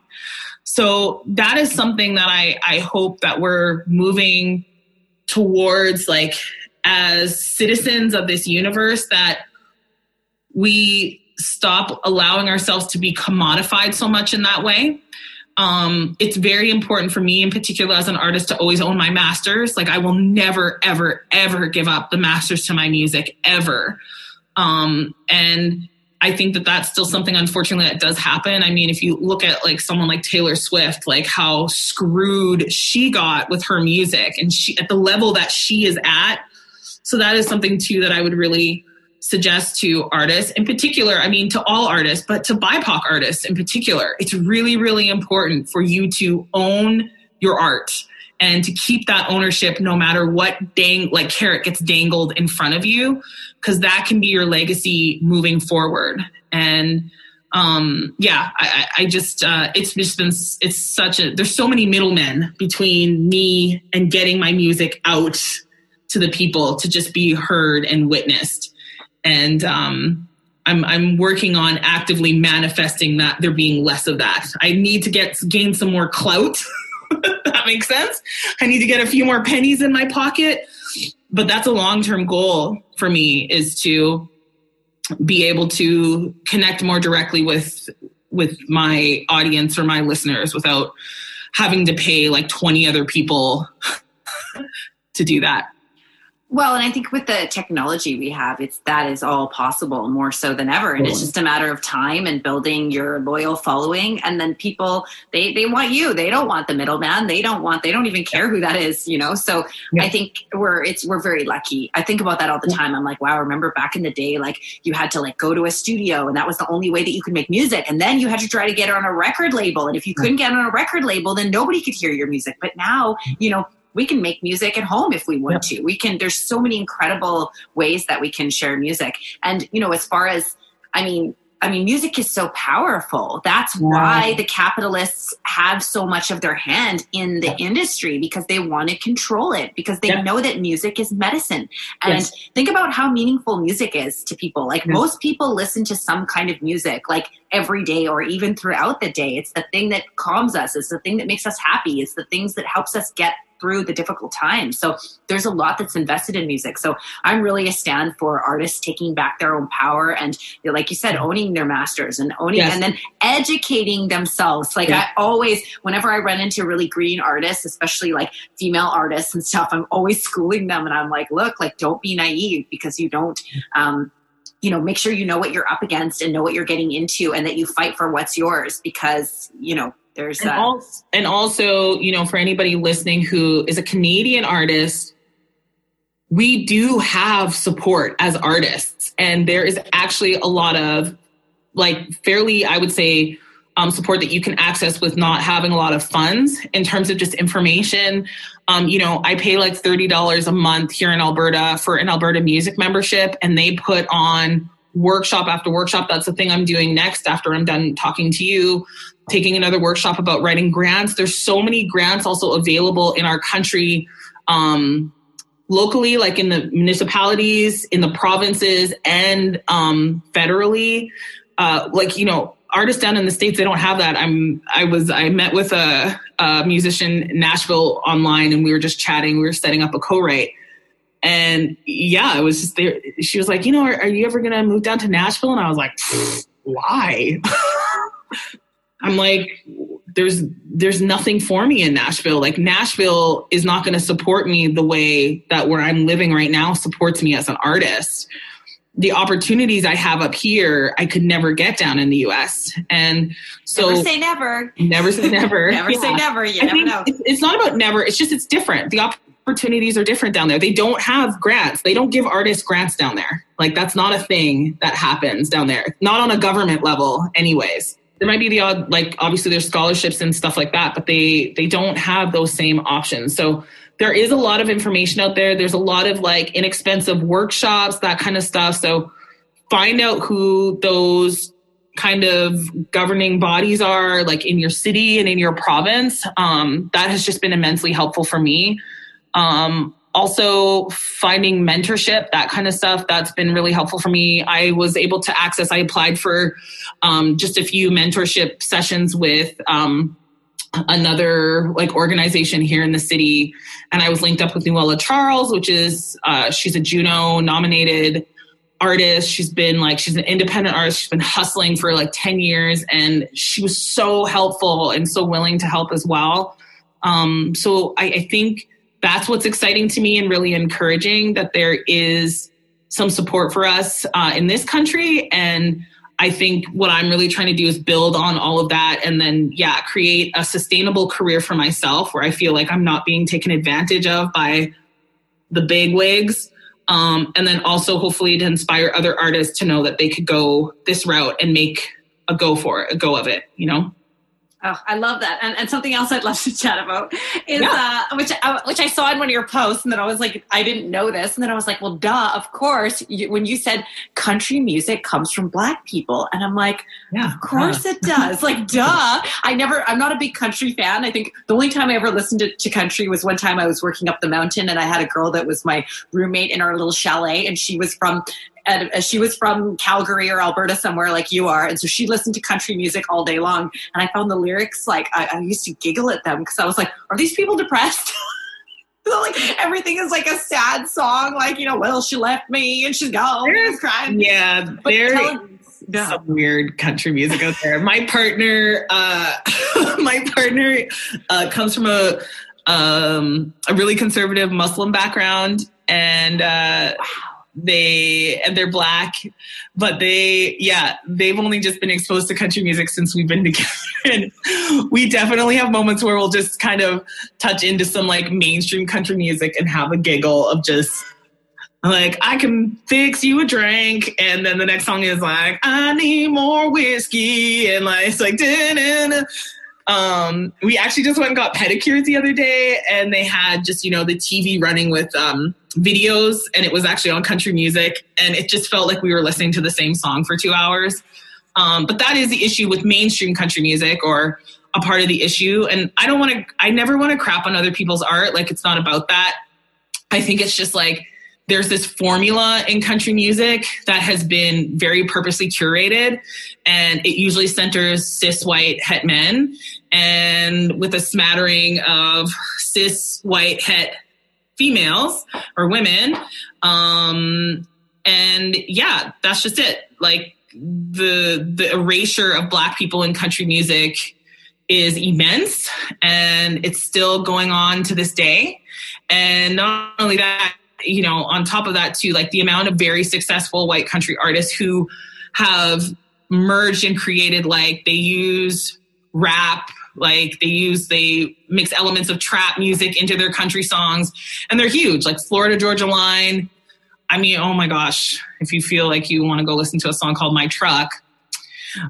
So that is something that I, I hope that we're moving towards like as citizens of this universe that we stop allowing ourselves to be commodified so much in that way um, it's very important for me in particular as an artist to always own my masters. Like i will never ever ever give up the masters to my music ever. Um, and i think that that's still something unfortunately that does happen. I mean if you look at like someone like taylor swift like how screwed she got with her music and she at the level that she is at. So that is something too that I would really suggest to artists in particular. I mean, to all artists, but to BIPOC artists in particular, it's really, really important for you to own your art and to keep that ownership no matter what dang like carrot gets dangled in front of you because that can be your legacy moving forward and um yeah i i just uh it's just been it's such a there's so many middlemen between me and getting my music out to the people to just be heard and witnessed and um I'm I'm working on actively manifesting that there being less of that. I need to get gain some more clout that makes sense. I need to get a few more pennies in my pocket. But that's a long term goal for me is to be able to connect more directly with with my audience or my listeners without having to pay like 20 other people to do that. Well, and I think with the technology we have, it's that is all possible more so than ever. And it's just a matter of time and building your loyal following. And then people they they want you. They don't want the middleman. They don't want they don't even care who that is, you know. So yeah. I think we're it's we're very lucky. I think about that all the time. I'm like, wow, remember back in the day, like you had to like go to a studio and that was the only way that you could make music. And then you had to try to get on a record label. And if you couldn't get on a record label, then nobody could hear your music. But now, you know, we can make music at home if we want to. We can, there's so many incredible ways that we can share music. And, you know, as far as, I mean, I mean, music is so powerful. That's why the capitalists have so much of their hand in the industry because they want to control it because they yeah. know that music is medicine. And yes. think about how meaningful music is to people. Like yes. most people listen to some kind of music like every day or even throughout the day. It's the thing that calms us. It's the thing that makes us happy. It's the things that helps us get through the difficult times. So there's a lot that's invested in music. So I'm really a stand for artists taking back their own power and, like you said, owning their masters and owning yes. and then educating themselves. Like yeah. I always, whenever I run into really green artists, especially like female artists and stuff, I'm always schooling them and I'm like, look, like don't be naive because you don't, um, you know, make sure you know what you're up against and know what you're getting into and that you fight for what's yours because, you know, there's and also, and also, you know, for anybody listening who is a Canadian artist, we do have support as artists, and there is actually a lot of like fairly, I would say, um, support that you can access with not having a lot of funds in terms of just information. Um, you know, I pay like thirty dollars a month here in Alberta for an Alberta Music membership, and they put on workshop after workshop. That's the thing I'm doing next after I'm done talking to you taking another workshop about writing grants. There's so many grants also available in our country um, locally, like in the municipalities, in the provinces, and um, federally. Uh, like you know, artists down in the states they don't have that. I'm I was I met with a, a musician in Nashville online, and we were just chatting. We were setting up a co-write. And yeah, it was just there. She was like, you know, are, are you ever to move down to Nashville? And I was like, why? I'm like, there's there's nothing for me in Nashville. Like Nashville is not going to support me the way that where I'm living right now supports me as an artist. The opportunities I have up here, I could never get down in the U.S. And so, never say never. Never say never. never yeah. say never. You I never know. It's, it's not about never. It's just it's different. The opportunities are different down there. They don't have grants. They don't give artists grants down there. Like that's not a thing that happens down there. Not on a government level, anyways there might be the odd like obviously there's scholarships and stuff like that but they they don't have those same options. So there is a lot of information out there. There's a lot of like inexpensive workshops that kind of stuff. So find out who those kind of governing bodies are like in your city and in your province. Um, that has just been immensely helpful for me. Um, also finding mentorship that kind of stuff that's been really helpful for me. I was able to access i applied for um, just a few mentorship sessions with um, another like organization here in the city. And i was linked up with nuela charles which is uh, she's a juno nominated artist. She's been like she's an independent artist. She's been hustling for like 10 years. And she was so helpful and so willing to help as well. Um, so I, I think that's what's exciting to me and really encouraging that there is some support for us uh, in this country. And I think what I'm really trying to do is build on all of that and then, yeah, create a sustainable career for myself where I feel like I'm not being taken advantage of by the big wigs. Um, and then also hopefully to inspire other artists to know that they could go this route and make a go for it, a go of it, you know? Oh, I love that. And, and something else I'd love to chat about is, yeah. uh, which, uh, which I saw in one of your posts and then I was like, I didn't know this. And then I was like, well, duh, of course. You, when you said country music comes from black people. And I'm like, yeah, of course it does. like, duh. I never, I'm not a big country fan. I think the only time I ever listened to, to country was one time I was working up the mountain and I had a girl that was my roommate in our little chalet and she was from and uh, she was from Calgary or Alberta somewhere like you are, and so she listened to country music all day long. And I found the lyrics like I, I used to giggle at them because I was like, "Are these people depressed?" so like everything is like a sad song, like you know, well, she left me and she's gone. There's, crying. Yeah, there's some weird country music out there. My partner, uh, my partner, uh, comes from a um, a really conservative Muslim background, and uh, wow they and they're black but they yeah they've only just been exposed to country music since we've been together. And we definitely have moments where we'll just kind of touch into some like mainstream country music and have a giggle of just like I can fix you a drink, and then the next song is like I need more whiskey, and like it's like um, we actually just went and got pedicures the other day, and they had just you know the TV running with um, videos, and it was actually on country music, and it just felt like we were listening to the same song for two hours. Um, but that is the issue with mainstream country music, or a part of the issue. And I don't want to. I never want to crap on other people's art. Like it's not about that. I think it's just like there's this formula in country music that has been very purposely curated and it usually centers cis white het men and with a smattering of cis white het females or women um and yeah that's just it. Like the the erasure of black people in country music is immense and it's still going on to this day. And not only that you know, on top of that too, like the amount of very successful white country artists who have merged and created like they use rap like they use they mix elements of trap music into their country songs and they're huge like florida georgia line. I mean oh my gosh if you feel like you want to go listen to a song called my truck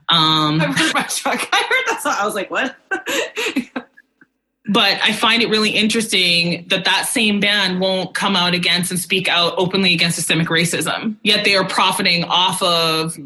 um i've heard my truck. I heard that song. I was like what? But I find it really interesting that that same band won't come out against and speak out openly against systemic racism. Yet they are profiting off of,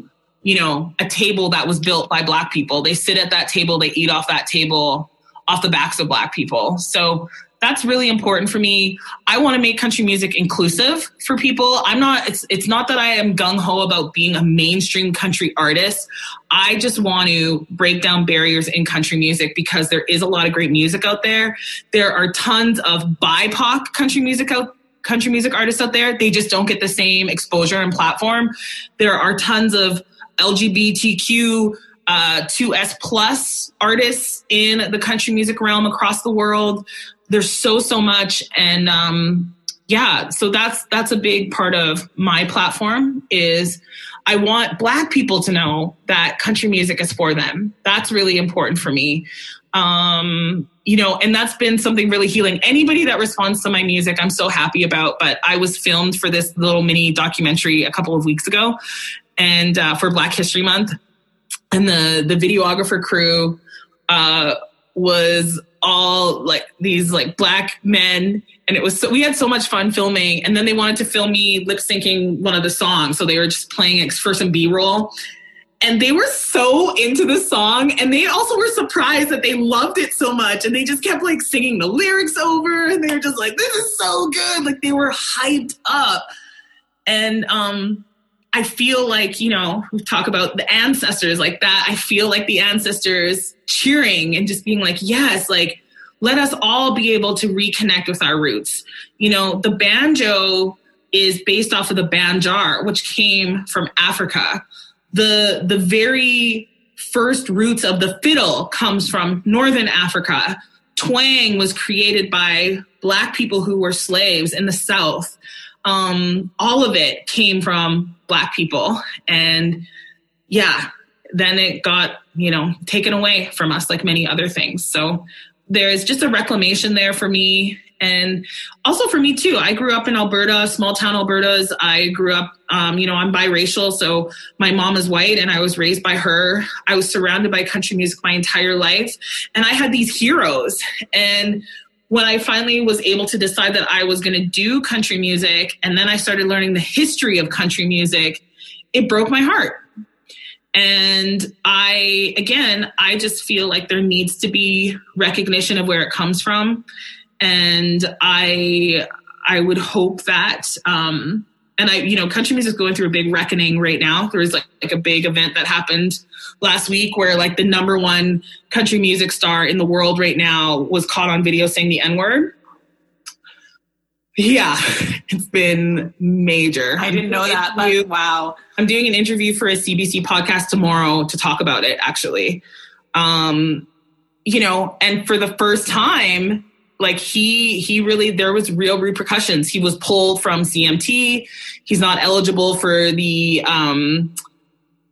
you know, a table that was built by black people. They sit at that table, they eat off that table off the backs of black people. So that's really important for me. I want to make country music inclusive for people. I'm not it's it's not that I am gung ho about being a mainstream country artist. I just want to break down barriers in country music because there is a lot of great music out there. There are tons of BIPOC country music out country music artists out there. They just don't get the same exposure and platform. There are tons of LGBTQ uh, 2S plus artists in the country music realm across the world. There's so so much. And um yeah so that's that's a big part of my platform is i want black people to know that country music is for them. That's really important for me. Um you know and that's been something really healing. Anybody that responds to my music i'm so happy about but i was filmed for this little mini documentary a couple of weeks ago and uh, for black history month. And the the videographer crew uh was all like these like black men. And it was so we had so much fun filming. And then they wanted to film me lip syncing one of the songs. So they were just playing it for some b-roll. And they were so into the song. And they also were surprised that they loved it so much. And they just kept like singing the lyrics over. And they were just like this is so good. Like they were hyped up. And um I feel like, you know, we talk about the ancestors like that. I feel like the ancestors cheering and just being like, yes, like, let us all be able to reconnect with our roots. You know, the banjo is based off of the banjar, which came from Africa. The, the very first roots of the fiddle comes from Northern Africa. Twang was created by Black people who were slaves in the South um, all of it came from black people and yeah then it got you know taken away from us like many other things so there's just a reclamation there for me And also for me too, I grew up in Alberta, small town Alberta's. I grew up, um, you know, I'm biracial. So my mom is white and I was raised by her. I was surrounded by country music my entire life. And I had these heroes. And when I finally was able to decide that I was going to do country music, and then I started learning the history of country music, it broke my heart. And I, again, I just feel like there needs to be recognition of where it comes from. And I, I would hope that, um, and I, you know, country music is going through a big reckoning right now. There was like, like a big event that happened last week where like the number one country music star in the world right now was caught on video saying the N word. Yeah, it's been major. I didn't know that. But wow. I'm doing an interview for a CBC podcast tomorrow to talk about it, actually. Um, you know, and for the first time, like he he really there was real repercussions. He was pulled from CMT. He's not eligible for the um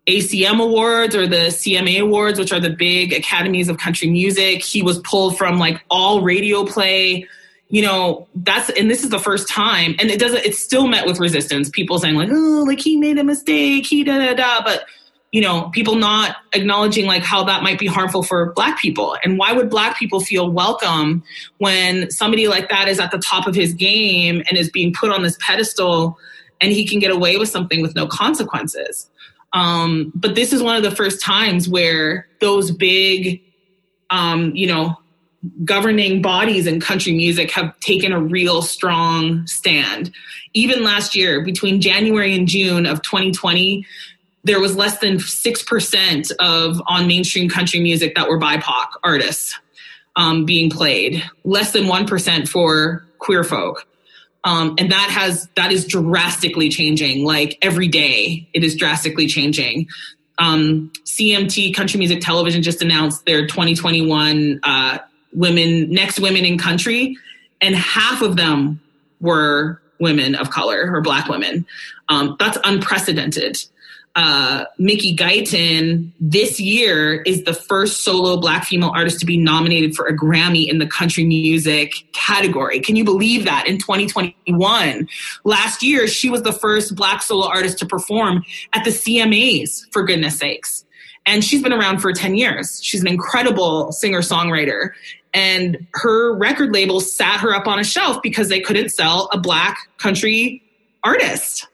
ACM Awards or the CMA Awards, which are the big academies of country music. He was pulled from like all radio play. You know, that's and this is the first time, and it doesn't. It's still met with resistance. People saying like, "Oh, like he made a mistake," he da da da. But you know, people not acknowledging like how that might be harmful for Black people, and why would Black people feel welcome when somebody like that is at the top of his game and is being put on this pedestal, and he can get away with something with no consequences? Um, but this is one of the first times where those big, um, you know, governing bodies in country music have taken a real strong stand. Even last year, between January and June of 2020, there was less than 6% of on mainstream country music that were BIPOC artists um, being played, less than 1% for queer folk. Um, and that has that is drastically changing. Like every day, it is drastically changing. Um, CMT Country Music Television just announced their 2021 uh, women next women in country, and half of them were women of color or black women. Um, that's unprecedented uh, Mickey Guyton this year is the first solo black female artist to be nominated for a Grammy in the country music category. Can you believe that in 2021? Last year, she was the first black solo artist to perform at the CMAs, for goodness sakes. And she's been around for 10 years. She's an incredible singer songwriter. And her record label sat her up on a shelf because they couldn't sell a black country artist.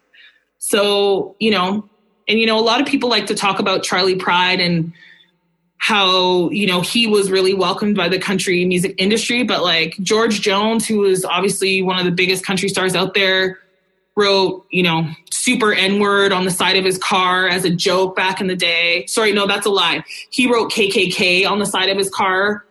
So, you know, and you know a lot of people like to talk about Charley pride and how you know he was really welcomed by the country music industry. But like george jones who was obviously one of the biggest country stars out there wrote you know super n word on the side of his car as a joke back in the day. Sorry no that's a lie. He wrote kkk on the side of his car.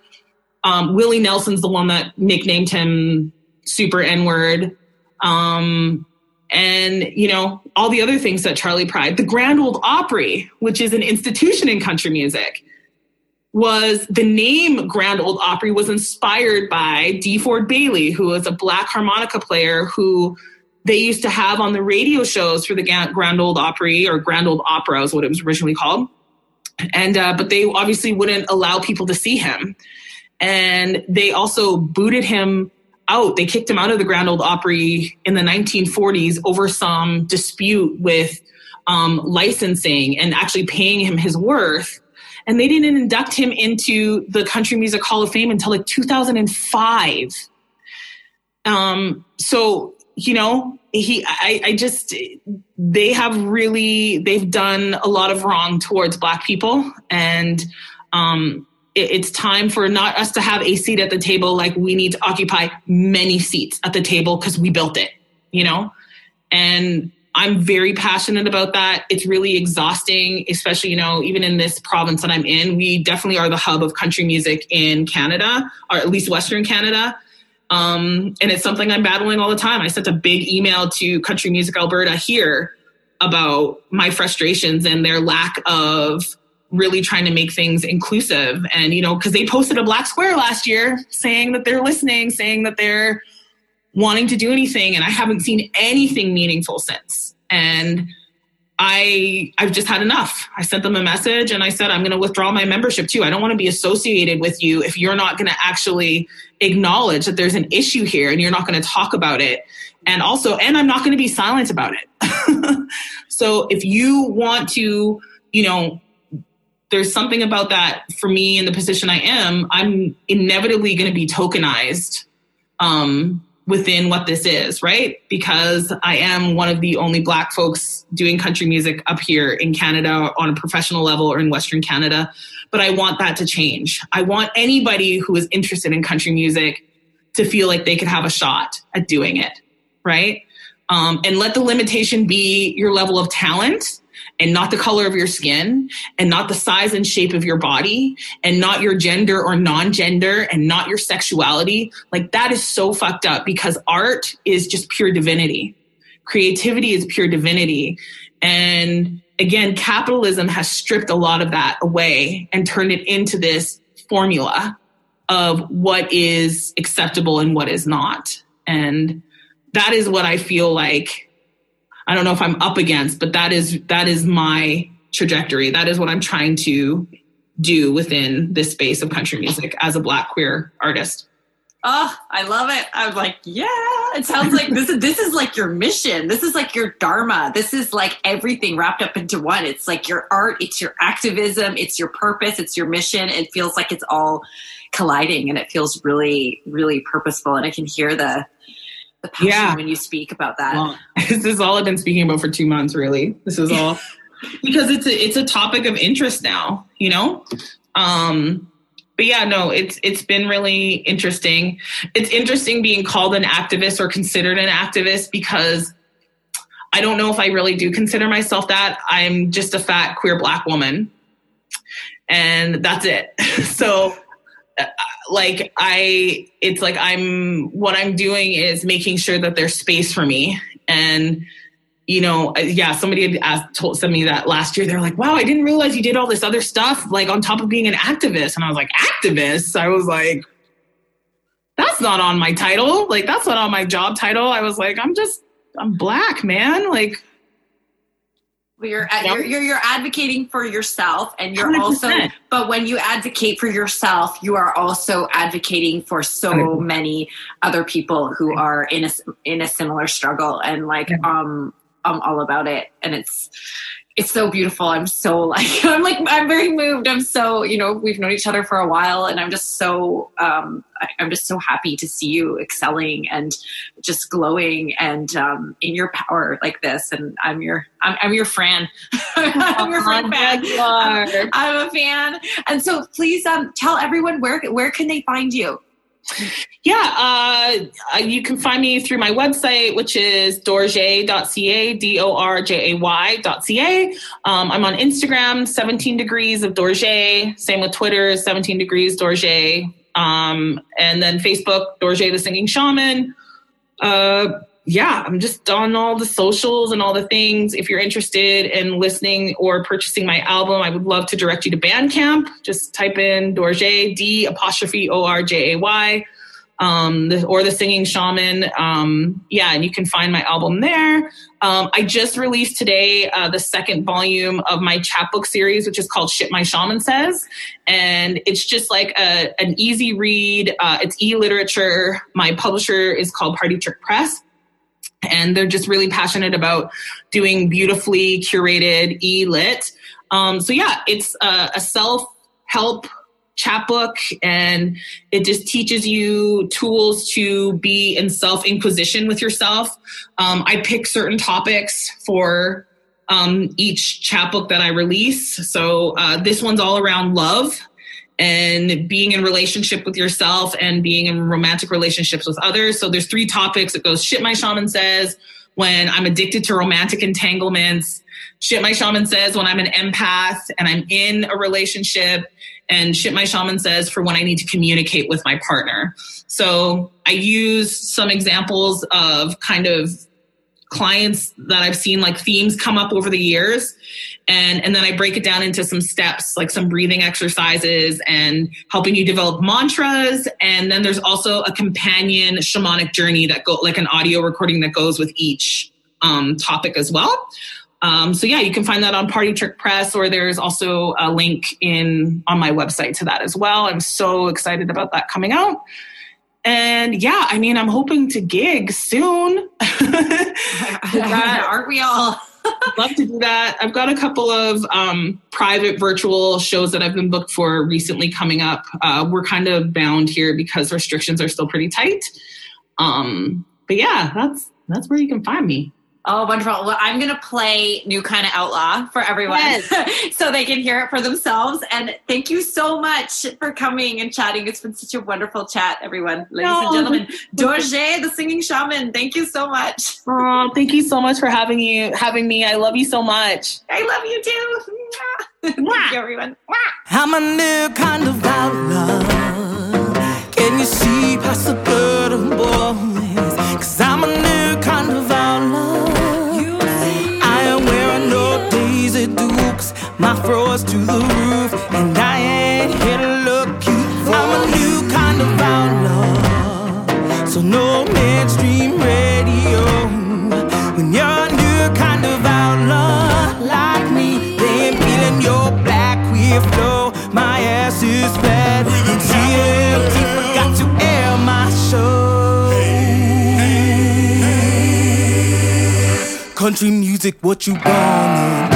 Um, willie nelson's the one that nicknamed him super n word um, and you know all the other things that charley pride the grand ole opry which is an institution in country music was the name grand ole opry was inspired by deford bailey who was a black harmonica player who they used to have on the radio shows for the grand ole opry or grand old opera is what it was originally called. And uh, but they obviously wouldn't allow people to see him. And they also booted him out. They kicked him out of the Grand Ole Opry in the 1940s over some dispute with um, licensing and actually paying him his worth. And they didn't induct him into the Country Music Hall of Fame until like 2005. Um, so, you know, he, I, I just, they have really, they've done a lot of wrong towards Black people. And, um, it's time for not us to have a seat at the table like we need to occupy many seats at the table because we built it you know? And i'm very passionate about that. It's really exhausting especially you know even in this province that i'm in we definitely are the hub of country music in canada or at least western canada. Um, and it's something i'm battling all the time. I sent a big email to country music alberta here about my frustrations and their lack of really trying to make things inclusive and you know because they posted a black square last year saying that they're listening saying that they're wanting to do anything and i haven't seen anything meaningful since and I I've just had enough. I sent them a message and I said I'm going to withdraw my membership too. I don't want to be associated with you if you're not going to actually acknowledge that there's an issue here and you're not going to talk about it. And also and I'm not going to be silent about it. so if you want to, you know, there's something about that for me in the position I am, I'm inevitably going to be tokenized um, within what this is, right? Because I am one of the only Black folks doing country music up here in Canada on a professional level or in Western Canada. But I want that to change. I want anybody who is interested in country music to feel like they could have a shot at doing it, right? Um, and let the limitation be your level of talent and not the color of your skin and not the size and shape of your body and not your gender or non-gender and not your sexuality like that is so fucked up because art is just pure divinity. Creativity is pure divinity. And again capitalism has stripped a lot of that away and turned it into this formula of what is acceptable and what is not. And that is what i feel like I don't know if I'm up against, but that is that is my trajectory. That is what I'm trying to do within this space of country music as a black queer artist. Oh, I love it. I'm like, yeah. It sounds like this is this is like your mission. This is like your dharma. This is like everything wrapped up into one. It's like your art, it's your activism, it's your purpose, it's your mission. It feels like it's all colliding and it feels really, really purposeful. And I can hear the the passion yeah. when you speak about that. Well, this is all I've been speaking about for two months, really. This is all because it's a it's a topic of interest now, you know? Um but yeah, no, it's it's been really interesting. It's interesting being called an activist or considered an activist because I don't know if I really do consider myself that. I'm just a fat queer black woman. And that's it. so like I, it's like I'm, what I'm doing is making sure that there's space for me. And, you know, yeah, somebody had asked, told, me that last year. They're like, wow, I didn't realize you did all this other stuff, like on top of being an activist. And I was like, activist? I was like, that's not on my title. Like, that's not on my job title. I was like, I'm just, I'm black, man. Like, you're, you're, you're you're advocating for yourself, and you're 100%. also. But when you advocate for yourself, you are also advocating for so 100%. many other people who are in a in a similar struggle, and like um, I'm all about it. And it's it's so beautiful. I'm so like I'm like I'm very moved. I'm so you know we've known each other for a while, and I'm just so um, I, am just so happy to see you excelling and just glowing and um, in your power like this. And I'm your I'm, I'm your fan. I'm your friend fan. I'm, I'm, a fan. And so please um, tell everyone where where can they find you. Yeah, uh, you can find me through my website, which is dorjay.ca, D O R J A Y.ca. Um, I'm on Instagram, 17 Degrees of Dorjay. Same with Twitter, 17 Degrees Dorjay. Um, and then Facebook, Dorjay the Singing Shaman. Uh, yeah, I'm just on all the socials and all the things. If you're interested in listening or purchasing my album, I would love to direct you to Bandcamp. Just type in D'orjay, D apostrophe O R J A Y, um, or the Singing Shaman. Um, yeah, and you can find my album there. Um, I just released today uh, the second volume of my chapbook series, which is called Shit My Shaman Says. And it's just like a, an easy read. Uh, it's e literature. My publisher is called Party Trick Press and they're just really passionate about doing beautifully curated e-lit. Um, so yeah, it's a, a self-help chapbook and it just teaches you tools to be in self-inquisition with yourself. Um, I pick certain topics for um, each chapbook that I release. So uh, this one's all around love and being in relationship with yourself and being in romantic relationships with others. So there's three topics. It goes shit my shaman says when I'm addicted to romantic entanglements, shit my shaman says when I'm an empath and I'm in a relationship, and shit my shaman says for when I need to communicate with my partner. So I use some examples of kind of clients that I've seen like themes come up over the years. And, and then I break it down into some steps, like some breathing exercises and helping you develop mantras. And then there's also a companion shamanic journey that go like an audio recording that goes with each um, topic as well. Um, so yeah, you can find that on Party Trick Press, or there's also a link in on my website to that as well. I'm so excited about that coming out. And yeah, I mean, I'm hoping to gig soon. Aren't we all? love to do that. I've got a couple of um, private virtual shows that I've been booked for recently coming up. Uh, we're kind of bound here because restrictions are still pretty tight. Um, but yeah, that's that's where you can find me. Oh, wonderful. Well, I'm going to play New Kind of Outlaw for everyone yes. so they can hear it for themselves. And thank you so much for coming and chatting. It's been such a wonderful chat, everyone. Ladies no. and oh. gentlemen, D'orjay, the singing shaman, thank you so much. Oh, thank you so much for having you, having me. I love you so much. I love you too. thank you, everyone. I'm a new kind of outlaw. Can you see past the blood and boys? Cause I'm a new My froze to the roof, and I ain't here to look cute. I'm a new kind of outlaw, so no mainstream radio. When you're a new kind of outlaw like me, they ain't feeling your black queer flow. My ass is fat, CMT forgot to air my show. Country music, what you gonna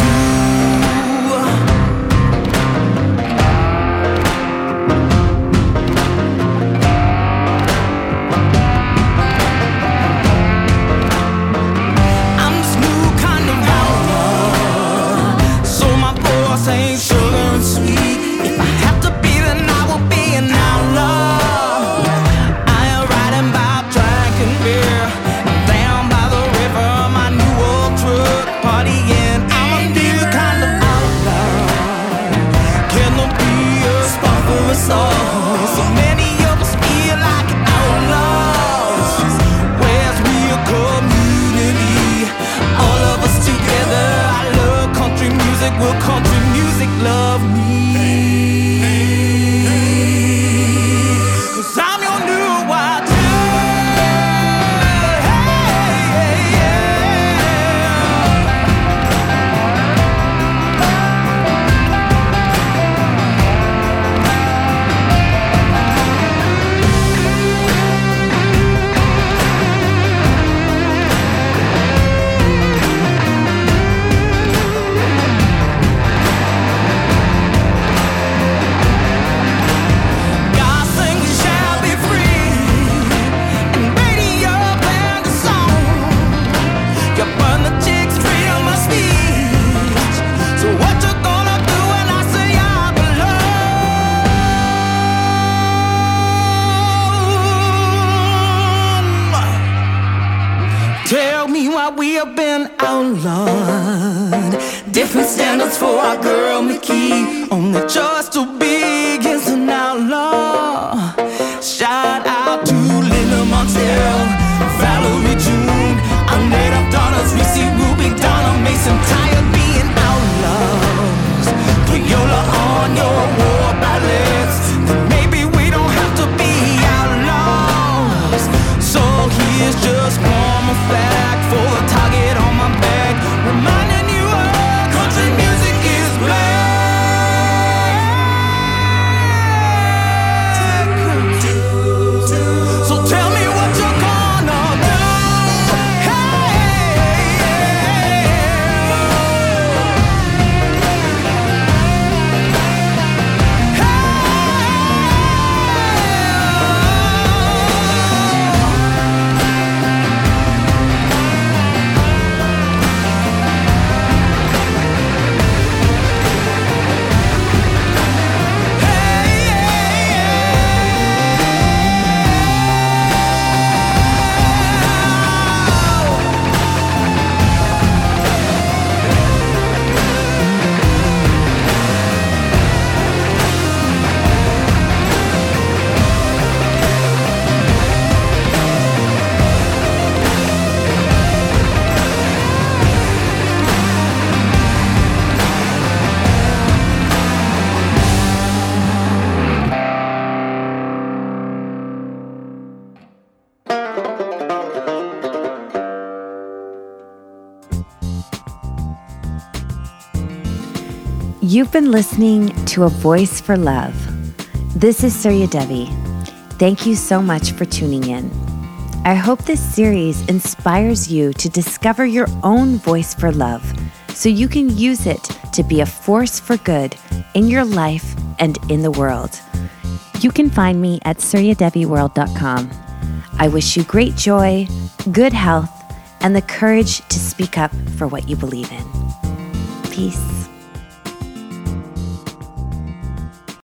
You've been listening to A Voice for Love. This is Surya Devi. Thank you so much for tuning in. I hope this series inspires you to discover your own voice for love so you can use it to be a force for good in your life and in the world. You can find me at suryadeviworld.com. I wish you great joy, good health, and the courage to speak up for what you believe in. Peace.